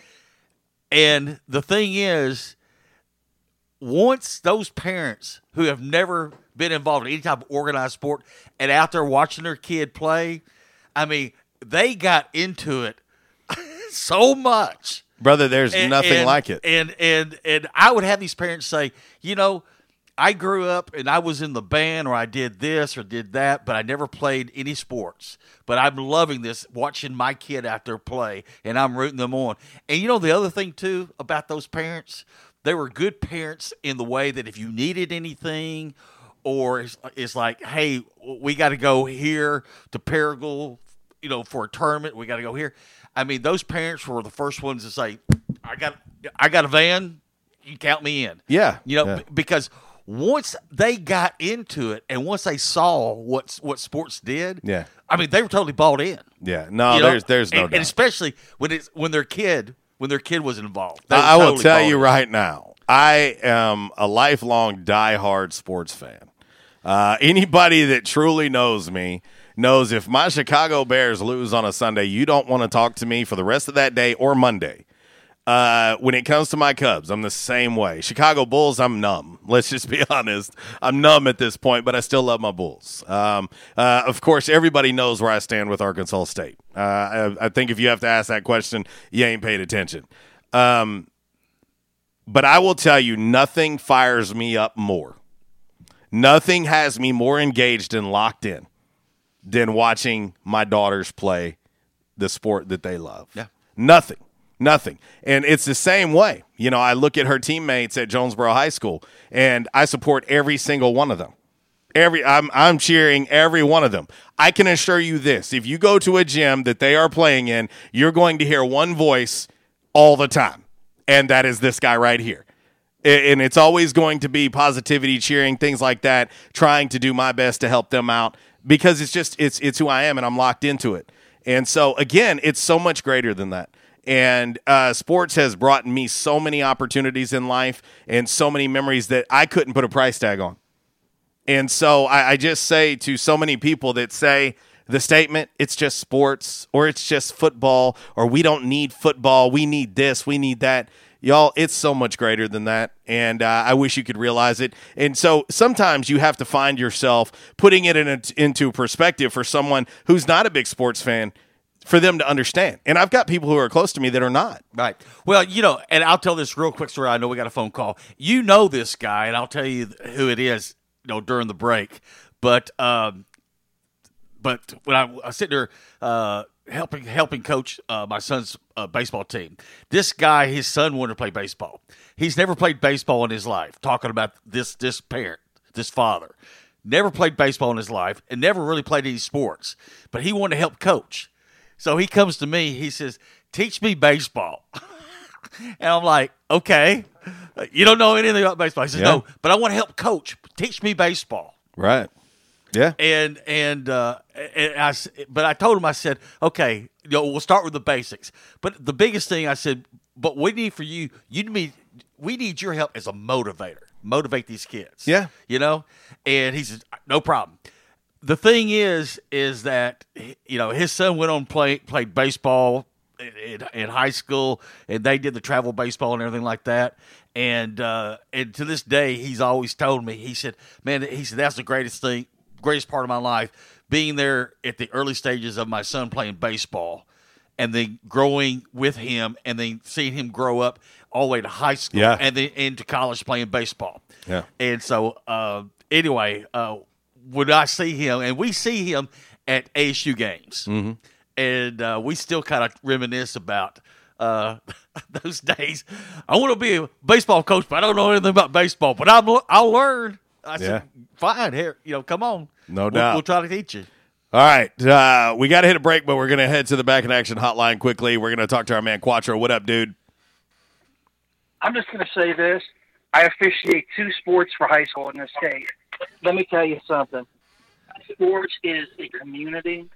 And the thing is, once those parents who have never been involved in any type of organized sport and out there watching their kid play, I mean, they got into it so much. Brother, there's And- nothing and- like it. And and and I would have these parents say, you know, I grew up and I was in the band or I did this or did that, but I never played any sports. But I'm loving this, watching my kid out there play, and I'm rooting them on. And you know the other thing too about those parents, they were good parents in the way that if you needed anything, or it's, it's like, hey, we got to go here to Paragould, you know, for a tournament. We got to go here. I mean, those parents were the first ones to say, I got, I got a van. You count me in. Yeah, You know, yeah. because once they got into it and once they saw what what sports did, Yeah. I mean, they were totally bought in. Yeah. No, You know? there's there's no and, and especially when it's when their kid when their kid was involved. I, I will tell you in. right now, I am a lifelong diehard sports fan. Uh, anybody that truly knows me knows if my Chicago Bears lose on a Sunday, you don't want to talk to me for the rest of that day or Monday. Uh, when it comes to my Cubs, I'm the same way. Chicago Bulls, I'm numb. Let's just be honest. I'm numb at this point, but I still love my Bulls. Um, uh, of course, everybody knows where I stand with Arkansas State. Uh, I, I think if you have to ask that question, you ain't paid attention. Um, but I will tell you, nothing fires me up more. Nothing has me more engaged and locked in than watching my daughters play the sport that they love. Yeah. Nothing. Nothing. And it's the same way. You know, I look at her teammates at Jonesboro High School and I support every single one of them. Every I'm I'm cheering every one of them. I can assure you this. If you go to a gym that they are playing in, you're going to hear one voice all the time. And that is this guy right here. And it's always going to be positivity, cheering, things like that, trying to do my best to help them out because it's just it's it's who I am and I'm locked into it. And so again, it's so much greater than that. And uh, sports has brought me so many opportunities in life and so many memories that I couldn't put a price tag on. And so I, I just say to so many people that say the statement, it's just sports or it's just football or we don't need football. We need this, we need that. Y'all, it's so much greater than that. And uh, I wish you could realize it. And so sometimes you have to find yourself putting it in a, into perspective for someone who's not a big sports fan for them to understand. And I've got people who are close to me that are not. Right. Well, you know, and I'll tell this real quick story. I know we got a phone call. You know this guy, and I'll tell you who it is. You know, during the break, but um, but when I, I was sitting there uh, helping helping coach uh, my son's uh, baseball team, this guy, his son wanted to play baseball. He's never played baseball in his life. Talking about this this parent, this father, never played baseball in his life, and never really played any sports. But he wanted to help coach. So he comes to me. He says, "Teach me baseball." and I'm like, "Okay, you don't know anything about baseball." He says, Yeah. "No, but I want to help coach. Teach me baseball." Right. Yeah. And and uh, and I, but I told him I said, okay, you know, we'll start with the basics. But the biggest thing I said, but we need for you, you need we need your help as a motivator. motivate these kids. Yeah. you know, and he says no problem. The thing is, is that you know his son went on play played baseball in, in high school, and they did the travel baseball and everything like that. And uh, and to this day, he's always told me. He said, "Man, he said that's the greatest thing, greatest part of my life, being there at the early stages of my son playing baseball." and then growing with him and then seeing him grow up all the way to high school Yeah. and then into college playing baseball. Yeah. And so, uh, anyway, uh, when I see him, and we see him at ASU games, Mm-hmm. and uh, we still kind of reminisce about uh, those days. I want to be a baseball coach, but I don't know anything about baseball, but I'll, I'll learn. I said, fine, here, you know, come on. No We'll- doubt. We'll try to teach you. All right, uh, we got to hit a break, but we're going to head to the back in action hotline quickly. We're going to talk to our man Quattro. What up, dude? I'm just going to say this. I officiate two sports for high school in the state. Let me tell you something. Sports is a community.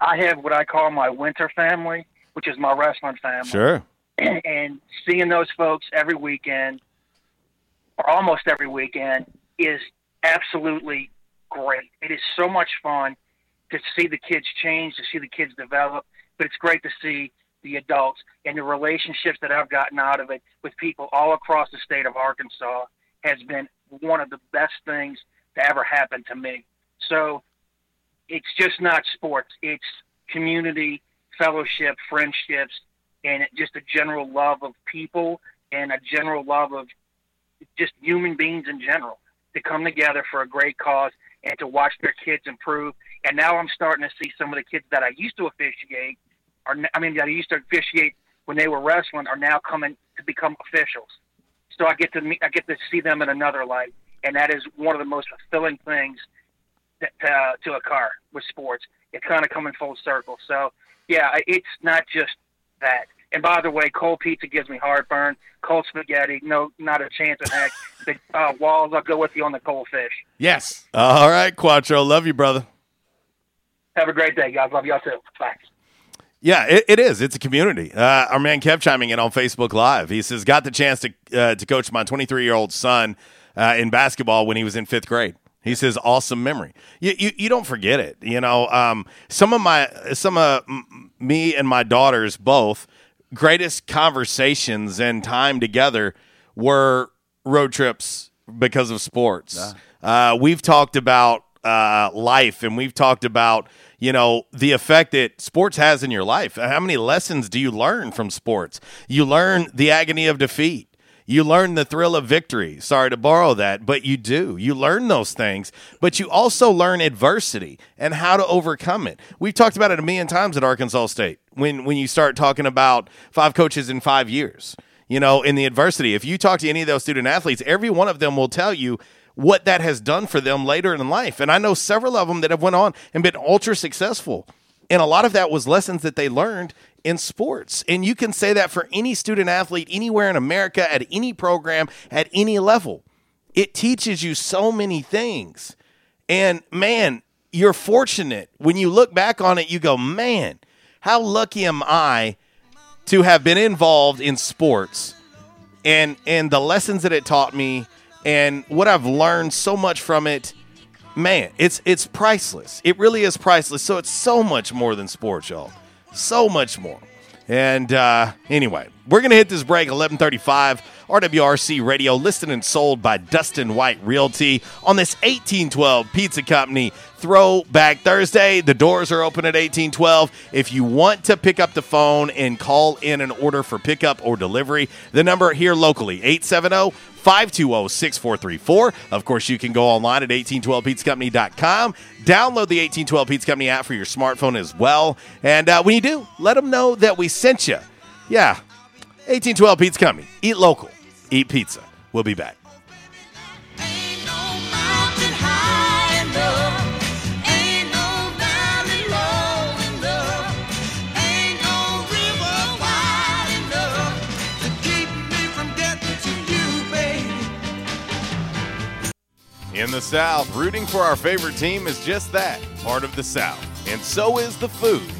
I have what I call my winter family, which is my wrestling family. Sure. And seeing those folks every weekend, or almost every weekend, is absolutely great. It is so much fun to see the kids change, to see the kids develop, but it's great to see the adults and the relationships that I've gotten out of it with people all across the state of Arkansas has been one of the best things to ever happen to me. So it's just not sports, it's community, fellowship, friendships, and just a general love of people and a general love of just human beings in general to come together for a great cause and to watch their kids improve. And now I'm starting to see some of the kids that I used to officiate, are I mean that I used to officiate when they were wrestling, are now coming to become officials. So I get to meet, I get to see them in another light, and that is one of the most fulfilling things that, uh, to occur with sports. It's kind of coming full circle. So yeah, it's not just that. And by the way, cold pizza gives me heartburn. Cold spaghetti, no, not a chance in heck. The uh, walls, I'll go with you on the cold fish. Yes. All right, Quattro. Love you, brother. Have a great day, guys. Love y'all too. Bye. Yeah, it, it is. It's a community. Uh, our man kept chiming in on Facebook Live. He says, got the chance to uh, to coach my 23 year old son uh, in basketball when he was in fifth grade. He says, awesome memory. You, you, you don't forget it. You know, um, some of my, some of m- me and my daughters both greatest conversations and time together were road trips because of sports. Uh, we've talked about uh, life and we've talked about you know the effect that sports has in your life. How many lessons do you learn from sports? You learn the agony of defeat. You learn the thrill of victory. Sorry to borrow that but you do. You learn those things but you also learn adversity and how to overcome it. We've talked about it a million times at arkansas state when when you start talking about five coaches in five years you know, in the adversity. If you talk to any of those student athletes, every one of them will tell you what that has done for them later in life. And I know several of them that have went on and been ultra successful. And a lot of that was lessons that they learned in sports. And you can say that for any student athlete anywhere in America at any program at any level. It teaches you so many things. And man, you're fortunate when you look back on it, you go, man, how lucky am I to have been involved in sports and and the lessons that it taught me and what I've learned so much from it man it's it's priceless. It really is priceless. So it's so much more than sports y'all. So much more. And uh, anyway we're gonna hit this break 1135 rwrc radio listed and sold by dustin white realty on this 1812 pizza company throwback thursday the doors are open at 1812 if you want to pick up the phone and call in an order for pickup or delivery the number here locally 870 520 6434. Of course, you can go online at 1812pizzacompany.com. Download the 1812 Pizza Company app for your smartphone as well. And uh, when you do, let them know that we sent you. Yeah, 1812 Pizza Company. Eat local, eat pizza. We'll be back. In the South, rooting for our favorite team is just that part of the South. And so is the food.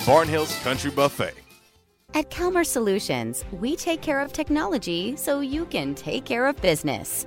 Barnhill's Country Buffet. At Calmer Solutions, we take care of technology so you can take care of business.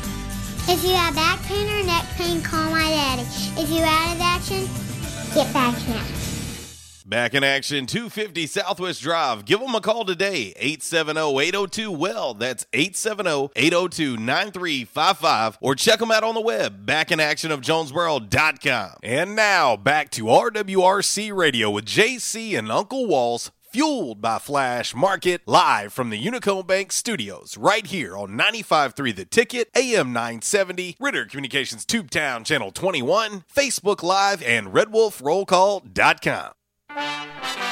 If you have back pain or neck pain, call my daddy. If you're out of action, get back in. Back in action, 250 Southwest Drive. Give them a call today, 870-802-WELL. That's 870-802-9355. Or check them out on the web, backinactionofjonesboro.com. And now, back to RWRC Radio with JC and Uncle Walls, fueled by Flash Market, live from the Unico Bank Studios, right here on 95.3 The Ticket, AM 970, Ritter Communications Tubetown Channel 21, Facebook Live, and RedWolfRollCall.com.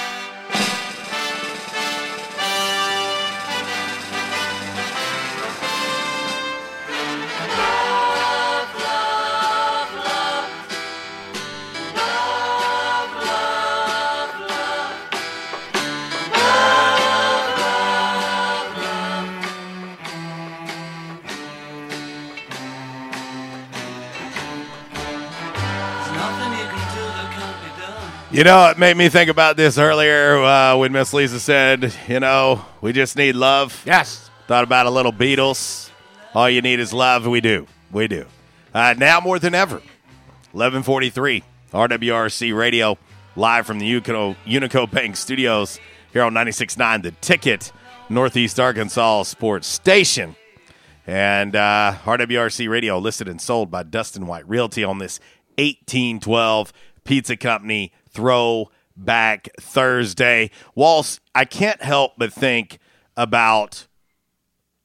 You know, it made me think about this earlier uh, when Miss Lisa said, you know, we just need love. Yes. Thought about a little Beatles. All you need is love. We do. We do. Uh, now more than ever. 1143, RWRC Radio, live from the Unico, Unico Bank Studios here on 96.9 The Ticket, Northeast Arkansas Sports Station. And uh, RWRC Radio listed and sold by Dustin White Realty on this 1812 Pizza Company Throwback Thursday. Walls, I can't help but think about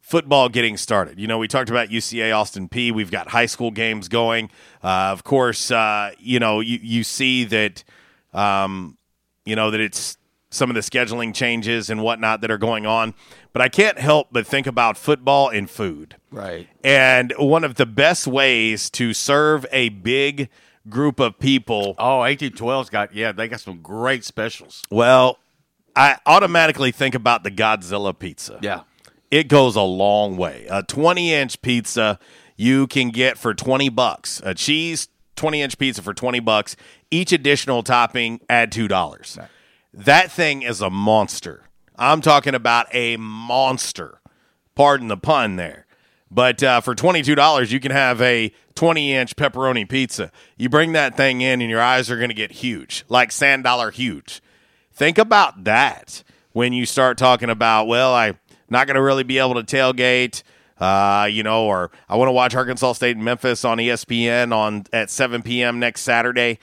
football getting started. You know, we talked about UCA Austin Peay. We've got high school games going. Uh, of course, uh, you know, you, you see that, um, you know, that it's some of the scheduling changes and whatnot that are going on. But I can't help but think about football and food. Right. And one of the best ways to serve a big group of people. Oh, 1812's got, yeah, they got some great specials. Well, I automatically think about the Godzilla pizza. Yeah. It goes a long way. A 20 inch pizza you can get for 20 bucks. A cheese 20 inch pizza for 20 bucks. Each additional topping, add $2. Right. That thing is a monster. I'm talking about a monster. Pardon the pun there. But uh, for $22, you can have a 20 inch pepperoni pizza. You bring that thing in, and your eyes are going to get huge, like sand dollar huge. Think about that when you start talking about, well, I'm not going to really be able to tailgate. Uh, you know, or I want to watch Arkansas State and Memphis on ESPN on at 7 p.m. next Saturday.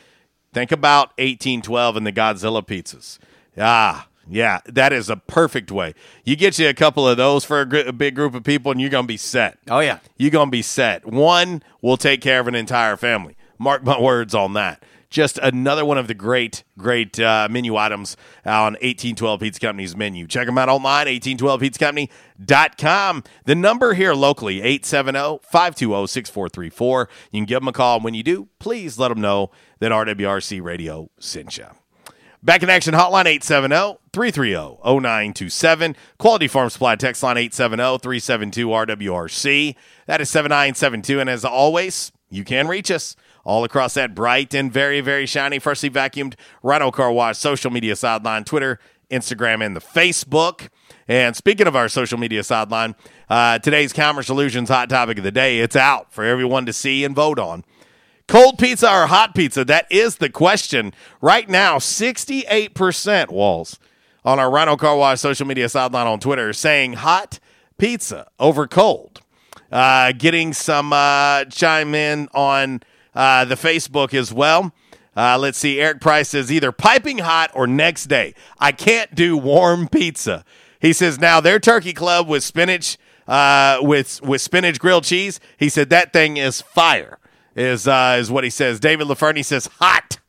Think about 1812 and the Godzilla pizzas. Ah, yeah, that is a perfect way. You get you a couple of those for a, gr- a big group of people, and you're going to be set. Oh, yeah. You're going to be set. One will take care of an entire family. Mark my words on that. Just another one of the great, great uh, menu items on 1812 Pizza Company's menu. Check them out online, 1812pizzacompany.com. The number here locally, 870-520-6434. You can give them a call. And when you do, please let them know that RWRC Radio sent you. Back in action hotline 870-330-0927. Quality Farm Supply text line 870-372-RWRC. That is 7972. And as always, you can reach us all across that bright and very, very shiny, freshly vacuumed Rhino Car Wash social media sideline, Twitter, Instagram, and the Facebook. And speaking of our social media sideline, uh, today's Calmer Solutions hot topic of the day, it's out for everyone to see and vote on. Cold pizza or hot pizza? That is the question. Right now, 68% walls on our Rhino Car Wash social media sideline on Twitter saying hot pizza over cold. Uh, getting some uh, chime in on uh, the Facebook as well. Uh, let's see. Eric Price says either piping hot or next day. I can't do warm pizza. He says now their turkey club with spinach uh, with with spinach grilled cheese. He said that thing is fire. Is uh, is what he says. David Laferney says hot.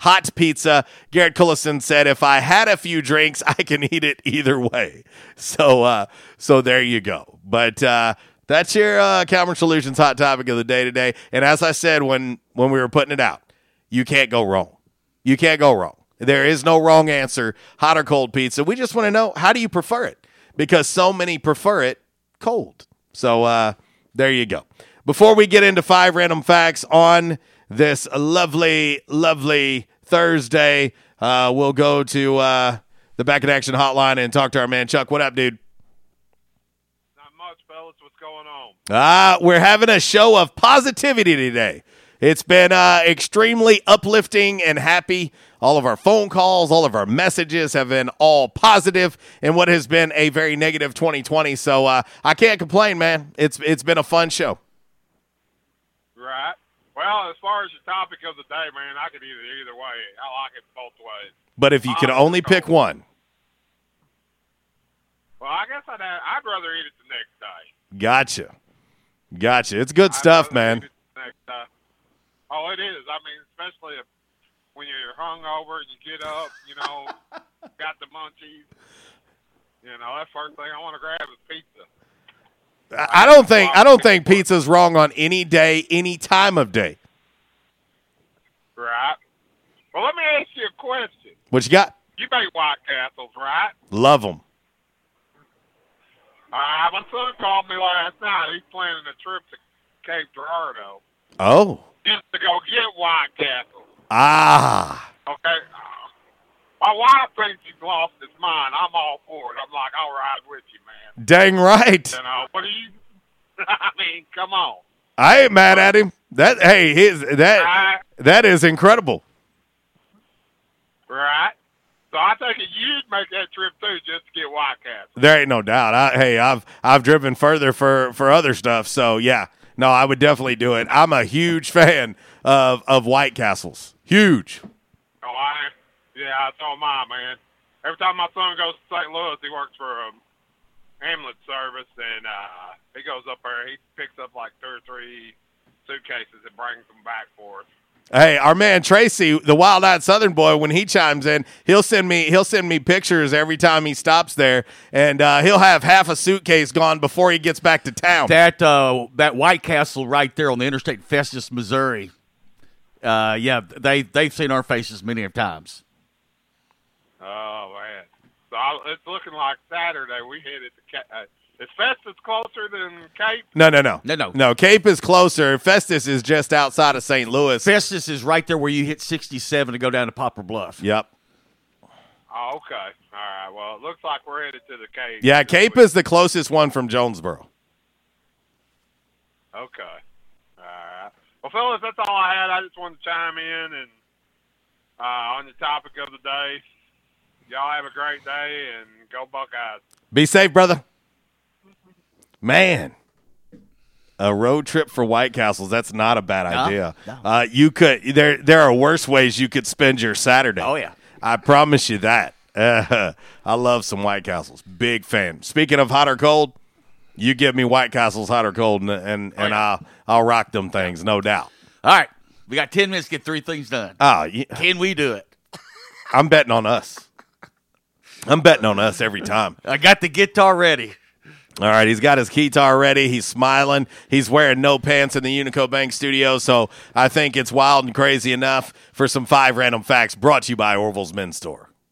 Hot pizza. Garrett Cullison said, "If I had a few drinks, I can eat it either way." So, uh, so there you go. But uh, that's your uh, Calmer Solutions hot topic of the day today. And as I said when when we were putting it out, you can't go wrong. You can't go wrong. There is no wrong answer. Hot or cold pizza. We just want to know how do you prefer it? Because so many prefer it cold. So uh, there you go. Before we get into five random facts on this lovely, lovely Thursday, uh, we'll go to uh, the back in action hotline and talk to our man Chuck. What up, dude? Not much, fellas. What's going on? Ah, we're having a show of positivity today. It's been uh, extremely uplifting and happy. All of our phone calls, all of our messages have been all positive in what has been a very negative 2020. So uh, I can't complain, man. It's it's been a fun show. Right. Well, as far as the topic of the day, man, I could either either way. I like it both ways. But if you could only pick one, Well, I guess I'd I'd rather eat it the next day. gotcha, gotcha. It's good stuff, man. Next day. Oh, it is. I mean, especially if, when you're hungover and you get up, you know, got the munchies. You know, that first thing I want to grab is pizza. I don't think I don't think pizza's wrong on any day, any time of day. Right. Well, let me ask you a question. What you got? You make White Castles, right? Love them. Uh, my son called me last night. He's planning a trip to Cape Girardeau Oh, just to go get White Castles. ah, Okay. My wife thinks he's lost his mind. I'm all for it. I'm like, I'll ride with you, man. dang right. You know, what do you? I mean, come on. I ain't mad at him. That hey, his that that is incredible. Right. So I think you'd make that trip too, just to get White Castles. There ain't no doubt. I, hey, I've I've driven further for for other stuff, so yeah. No, I would definitely do it. I'm a huge fan of of White Castles. Huge. I yeah, so am I, man. Every time my son goes to St. Louis, he works for a ambulance service, and uh, he goes up there. He picks up like two or three suitcases and brings them back for us. Hey, our man Tracy, the Wild Eyed Southern boy, when he chimes in, he'll send me he'll send me pictures every time he stops there, and uh, he'll have half a suitcase gone before he gets back to town. That uh, that White Castle right there on the interstate Festus, Missouri. Uh, yeah, they they've seen our faces many of times. Oh man! So I, it's looking like Saturday. We headed to. Ca- Uh, is Festus closer than Cape? No, no, no, No, no. no. Cape is closer. Festus is just outside of St. Louis. Festus is right there where you hit 67 to go down to Poplar Bluff. Yep. Oh, okay. All right. Well, it looks like we're headed to the Cape. Yeah, Cape is the closest one from Jonesboro. Okay. All right. Well, fellas, that's all I had. I just wanted to chime in and uh, on the topic of the day. Y'all have a great day and go Buckeyes. Be safe, brother. Man, a road trip for White Castles. That's not a bad No, idea. no. Uh, you could there. There are worse ways you could spend your Saturday. Oh, yeah. I promise you that. Uh, I love some White Castles. Big fan. Speaking of hot or cold, you give me White Castles hot or cold, and and, and I'll I'll rock them things, no doubt. All right. We got 10 minutes to get three things done. Oh, yeah. Can we do it? I'm betting on us. I'm betting on us every time. I got the guitar ready. All right, he's got his guitar ready. He's smiling. He's wearing no pants in the Unico Bank studio. So I think it's wild and crazy enough for some five random facts brought to you by Orville's Men's Store.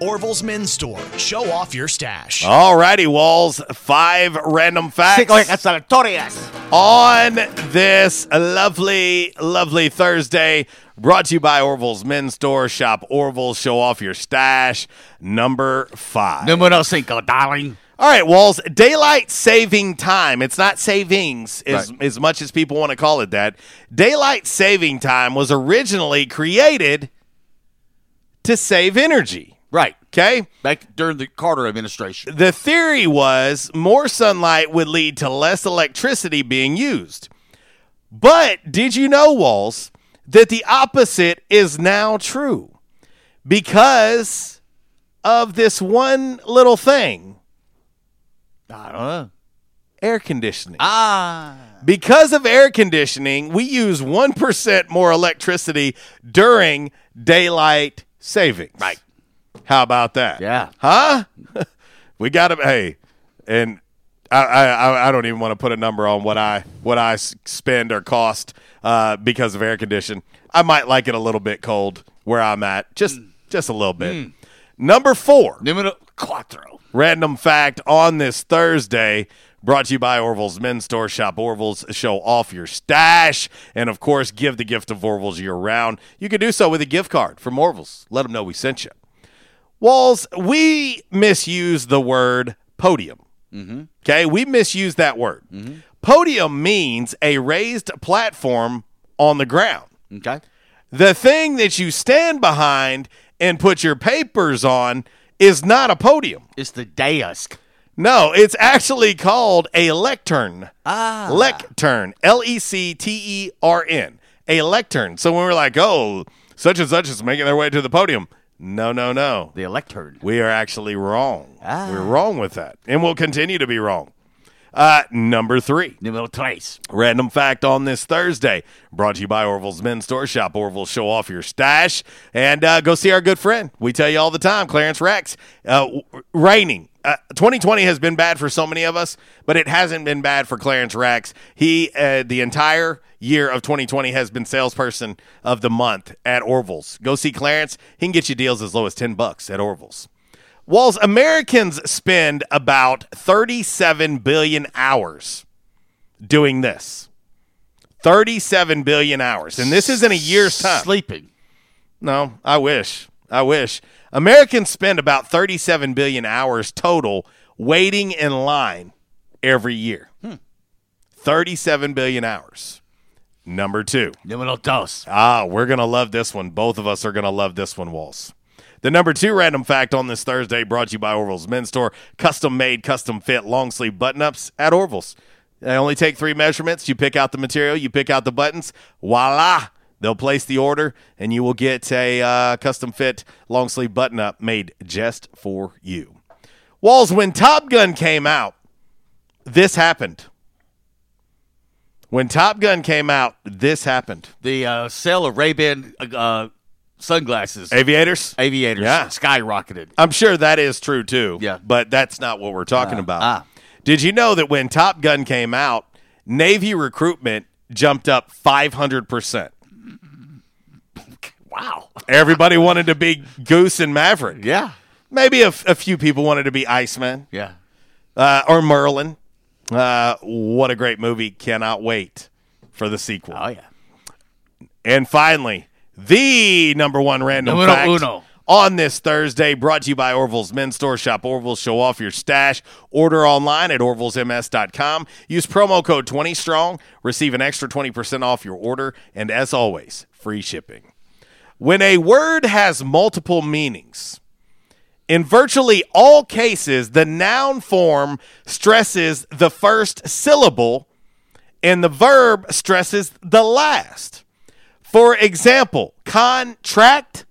Orville's Men's Store. Show off your stash. All righty, Walls. Five random facts. on this lovely, lovely Thursday. Brought to you by Orville's Men's Store. Shop Orville's. Show off your stash. Number five. Numero cinco, darling. All right, Walls. Daylight saving time. It's not savings as, as much as people want to call it that. Daylight saving time was originally created to save energy. Right. Okay. Back during the Carter administration. The theory was more sunlight would lead to less electricity being used. But did you know, Walls, that the opposite is now true? Because of this one little thing I don't know. air conditioning. Ah. Because of air conditioning, we use 1% more electricity during daylight savings. Right. How about that? Yeah. Huh? we got to, hey, and I, I, I don't even want to put a number on what I what I spend or cost uh, because of air condition. I might like it a little bit cold where I'm at, just just a little bit. Number four, Numero cuatro. random fact on this Thursday. Brought to you by Orville's Men's Store. Shop Orville's, show off your stash, and of course, give the gift of Orville's year round. You can do so with a gift card from Orville's. Let them know we sent you. Walls, we misuse the word podium. Mm-hmm. Okay, we misuse that word. Podium means a raised platform on the ground. Okay. The thing that you stand behind and put your papers on is not a podium. It's the dais. No, it's actually called a lectern. Ah. Lectern. L E C T E R N. A lectern. So when we're like, oh, such and such is making their way to the podium. No, no, no. The lectern. We are actually wrong. Ah. We're wrong with that. And we'll continue to be wrong. Uh, number three. Numero tres. Random fact on this Thursday, brought to you by Orville's Men's Store. Shop Orville, show off your stash, and uh, go see our good friend. We tell you all the time, Clarence Rex. Uh, w- raining. Uh, 2020 has been bad for so many of us, but it hasn't been bad for Clarence Rex. He, uh, the entire year of 2020, has been salesperson of the month at Orville's. Go see Clarence. He can get you deals as low as 10 bucks at Orville's. Walls, Americans spend about 37 billion hours doing this. 37 billion hours. And this is in a year's time. Sleeping. No, I wish. I wish. Americans spend about 37 billion hours total waiting in line every year. 37 billion hours. Number two. Numero dos. Ah, we're going to love this one. Both of us are going to love this one, Walls. The number two random fact on this Thursday brought to you by Orville's Men's Store. Custom made, custom fit long sleeve button ups at Orville's. They only take three measurements. You pick out the material, you pick out the buttons. Voila! They'll place the order, and you will get a uh, custom fit long sleeve button up made just for you. Walls, when Top Gun came out, this happened. When Top Gun came out, this happened. The uh, sale of Ray Ban uh, sunglasses, Aviators? aviators, Yeah. skyrocketed. I'm sure that is true too. Yeah. But that's not what we're talking Ah, about. ah. Did you know that when Top Gun came out, Navy recruitment jumped up 500%? Wow. Everybody wanted to be Goose and Maverick. Yeah. Maybe a, a few people wanted to be Iceman Yeah. uh, or Merlin. Uh, what a great movie. Cannot wait for the sequel. Oh yeah. And finally, the number one random Numero fact uno. on this Thursday, brought to you by Orville's Men's Store. Shop Orville's, show off your stash. Order online at orvillesms.com. Use promo code 20strong. Receive an extra 20% off your order. And as always, free shipping. When a word has multiple meanings, in virtually all cases, the noun form stresses the first syllable and the verb stresses the last. For example, contract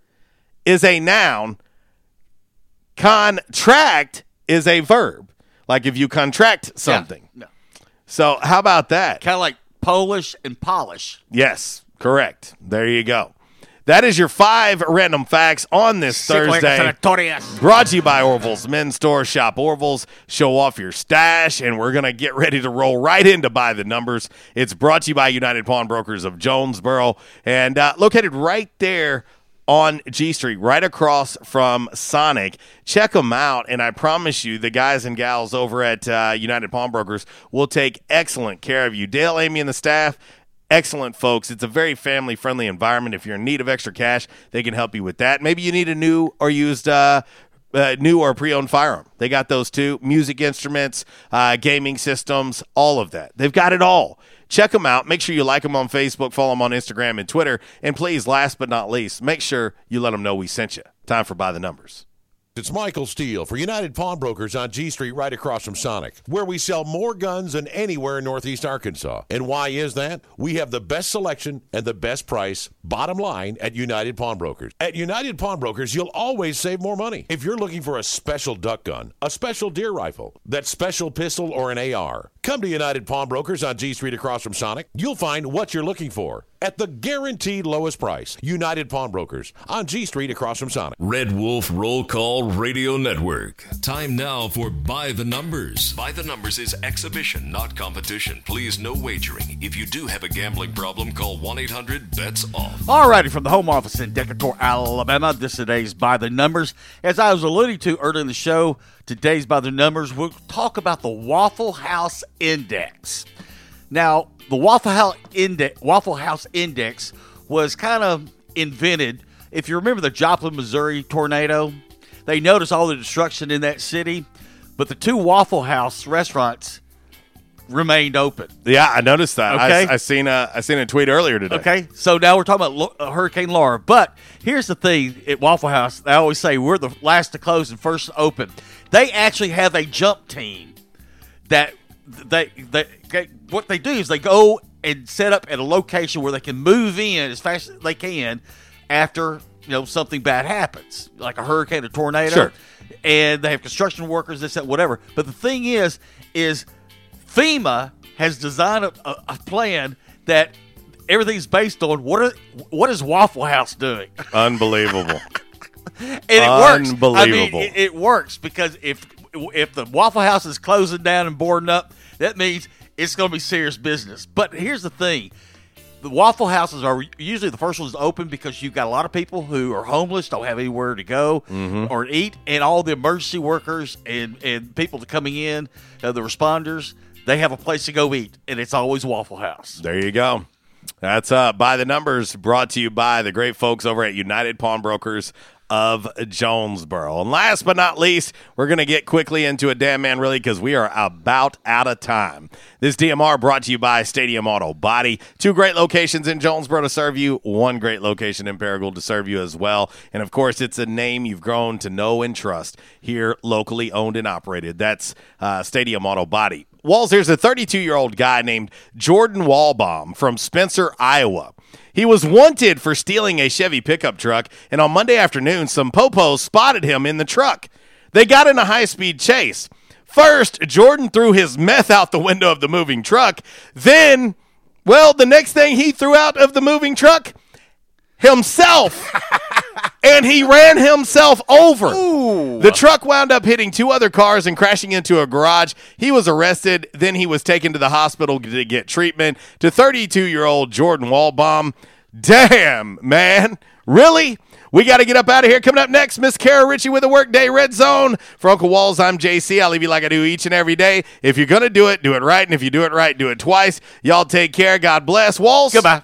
is a noun, contract is a verb. Like if you contract something. No. So, how about that? Kind of like Polish and polish. Yes, correct. There you go. That is your five random facts on this Thursday. Brought to you by Orville's Men's Store. Shop Orville's, show off your stash, and we're going to get ready to roll right into By the Numbers. It's brought to you by United Pawnbrokers of Jonesboro and uh, located right there on G Street, right across from Sonic. Check them out, and I promise you, the guys and gals over at uh, United Pawnbrokers will take excellent care of you. Dale, Amy, and the staff. Excellent folks. It's a very family friendly environment. If you're in need of extra cash, they can help you with that. Maybe you need a new or used uh, uh, new or pre-owned firearm. They got those too. Music instruments, uh, gaming systems, all of that. They've got it all. Check them out. Make sure you like them on Facebook, follow them on Instagram and Twitter, and please, last but not least, make sure you let them know we sent you. Time for by the numbers. It's Michael Steele for United Pawnbrokers on G Street right across from Sonic, where we sell more guns than anywhere in Northeast Arkansas. And why is that? We have the best selection and the best price, bottom line, at United Pawnbrokers. At United Pawnbrokers, you'll always save more money. If you're looking for a special duck gun, a special deer rifle, that special pistol, or an AR, come to United Pawnbrokers on G Street across from Sonic. You'll find what you're looking for at the guaranteed lowest price. United Pawnbrokers on G Street across from Sonic. Red Wolf Roll Call Radio Network. Time now for By the Numbers. By the Numbers is exhibition, not competition. Please, no wagering. If you do have a gambling problem, call 1 800 BETS OFF. Alrighty, from the home office in Decatur, Alabama, this is today's By the Numbers. As I was alluding to earlier in the show, today's By the Numbers, we'll talk about the Waffle House Index. Now, the Waffle House Index, Waffle House Index was kind of invented. If you remember the Joplin, Missouri tornado, they noticed all the destruction in that city, but the two Waffle House restaurants remained open. Yeah, I noticed that. Okay. I, I seen a I seen a tweet earlier today. Okay, so now we're talking about Lo- uh, Hurricane Laura. But here's the thing: at Waffle House, they always say we're the last to close and first to open. They actually have a jump team that they they what they do is they go and set up at a location where they can move in as fast as they can after you know something bad happens, like a hurricane, a tornado. Sure. And they have construction workers, this, that, whatever. But the thing is, is FEMA has designed a, a, a plan that everything's based on what are what is Waffle House doing? Unbelievable. and it works. I mean, Unbelievable. it, it works because if if the Waffle House is closing down and boarding up, that means it's going to be serious business. But here's the thing: the Waffle Houses are usually the first ones to open because you've got a lot of people who are homeless, don't have anywhere to go Mhm. or eat, and all the emergency workers and and people coming in, uh, the responders, they have a place to go eat, and it's always Waffle House. There you go. That's uh by the numbers brought to you by the great folks over at United Pawnbrokers of Jonesboro. And last but not least, we're going to get quickly into a damn man really because we are about out of time. This DMR brought to you by Stadium Auto Body. Two great locations in Jonesboro to serve you, one great location in Paragould to serve you as well. And of course, it's a name you've grown to know and trust here locally owned and operated. That's uh, Stadium Auto Body. Walls, there's a 32 year old guy named Jordan Wallbaum from Spencer, Iowa. He was wanted for stealing a Chevy pickup truck, and on Monday afternoon, some popos spotted him in the truck. They got in a high speed chase. First, Jordan threw his meth out the window of the moving truck. Then, well, the next thing he threw out of the moving truck, himself. and he ran himself over. The truck wound up hitting two other cars and crashing into a garage. He was arrested. Then he was taken to the hospital to get treatment. To 32 year old Jordan Walbaum. Damn, man. Really? We got to get up out of here. Coming up next, Miss Kara Ritchie with a Workday Red Zone. For Uncle Walls, I'm JC. I'll leave you like I do each and every day. If you're going to do it, do it right. And if you do it right, do it twice. Y'all take care. God bless. Walls. Goodbye.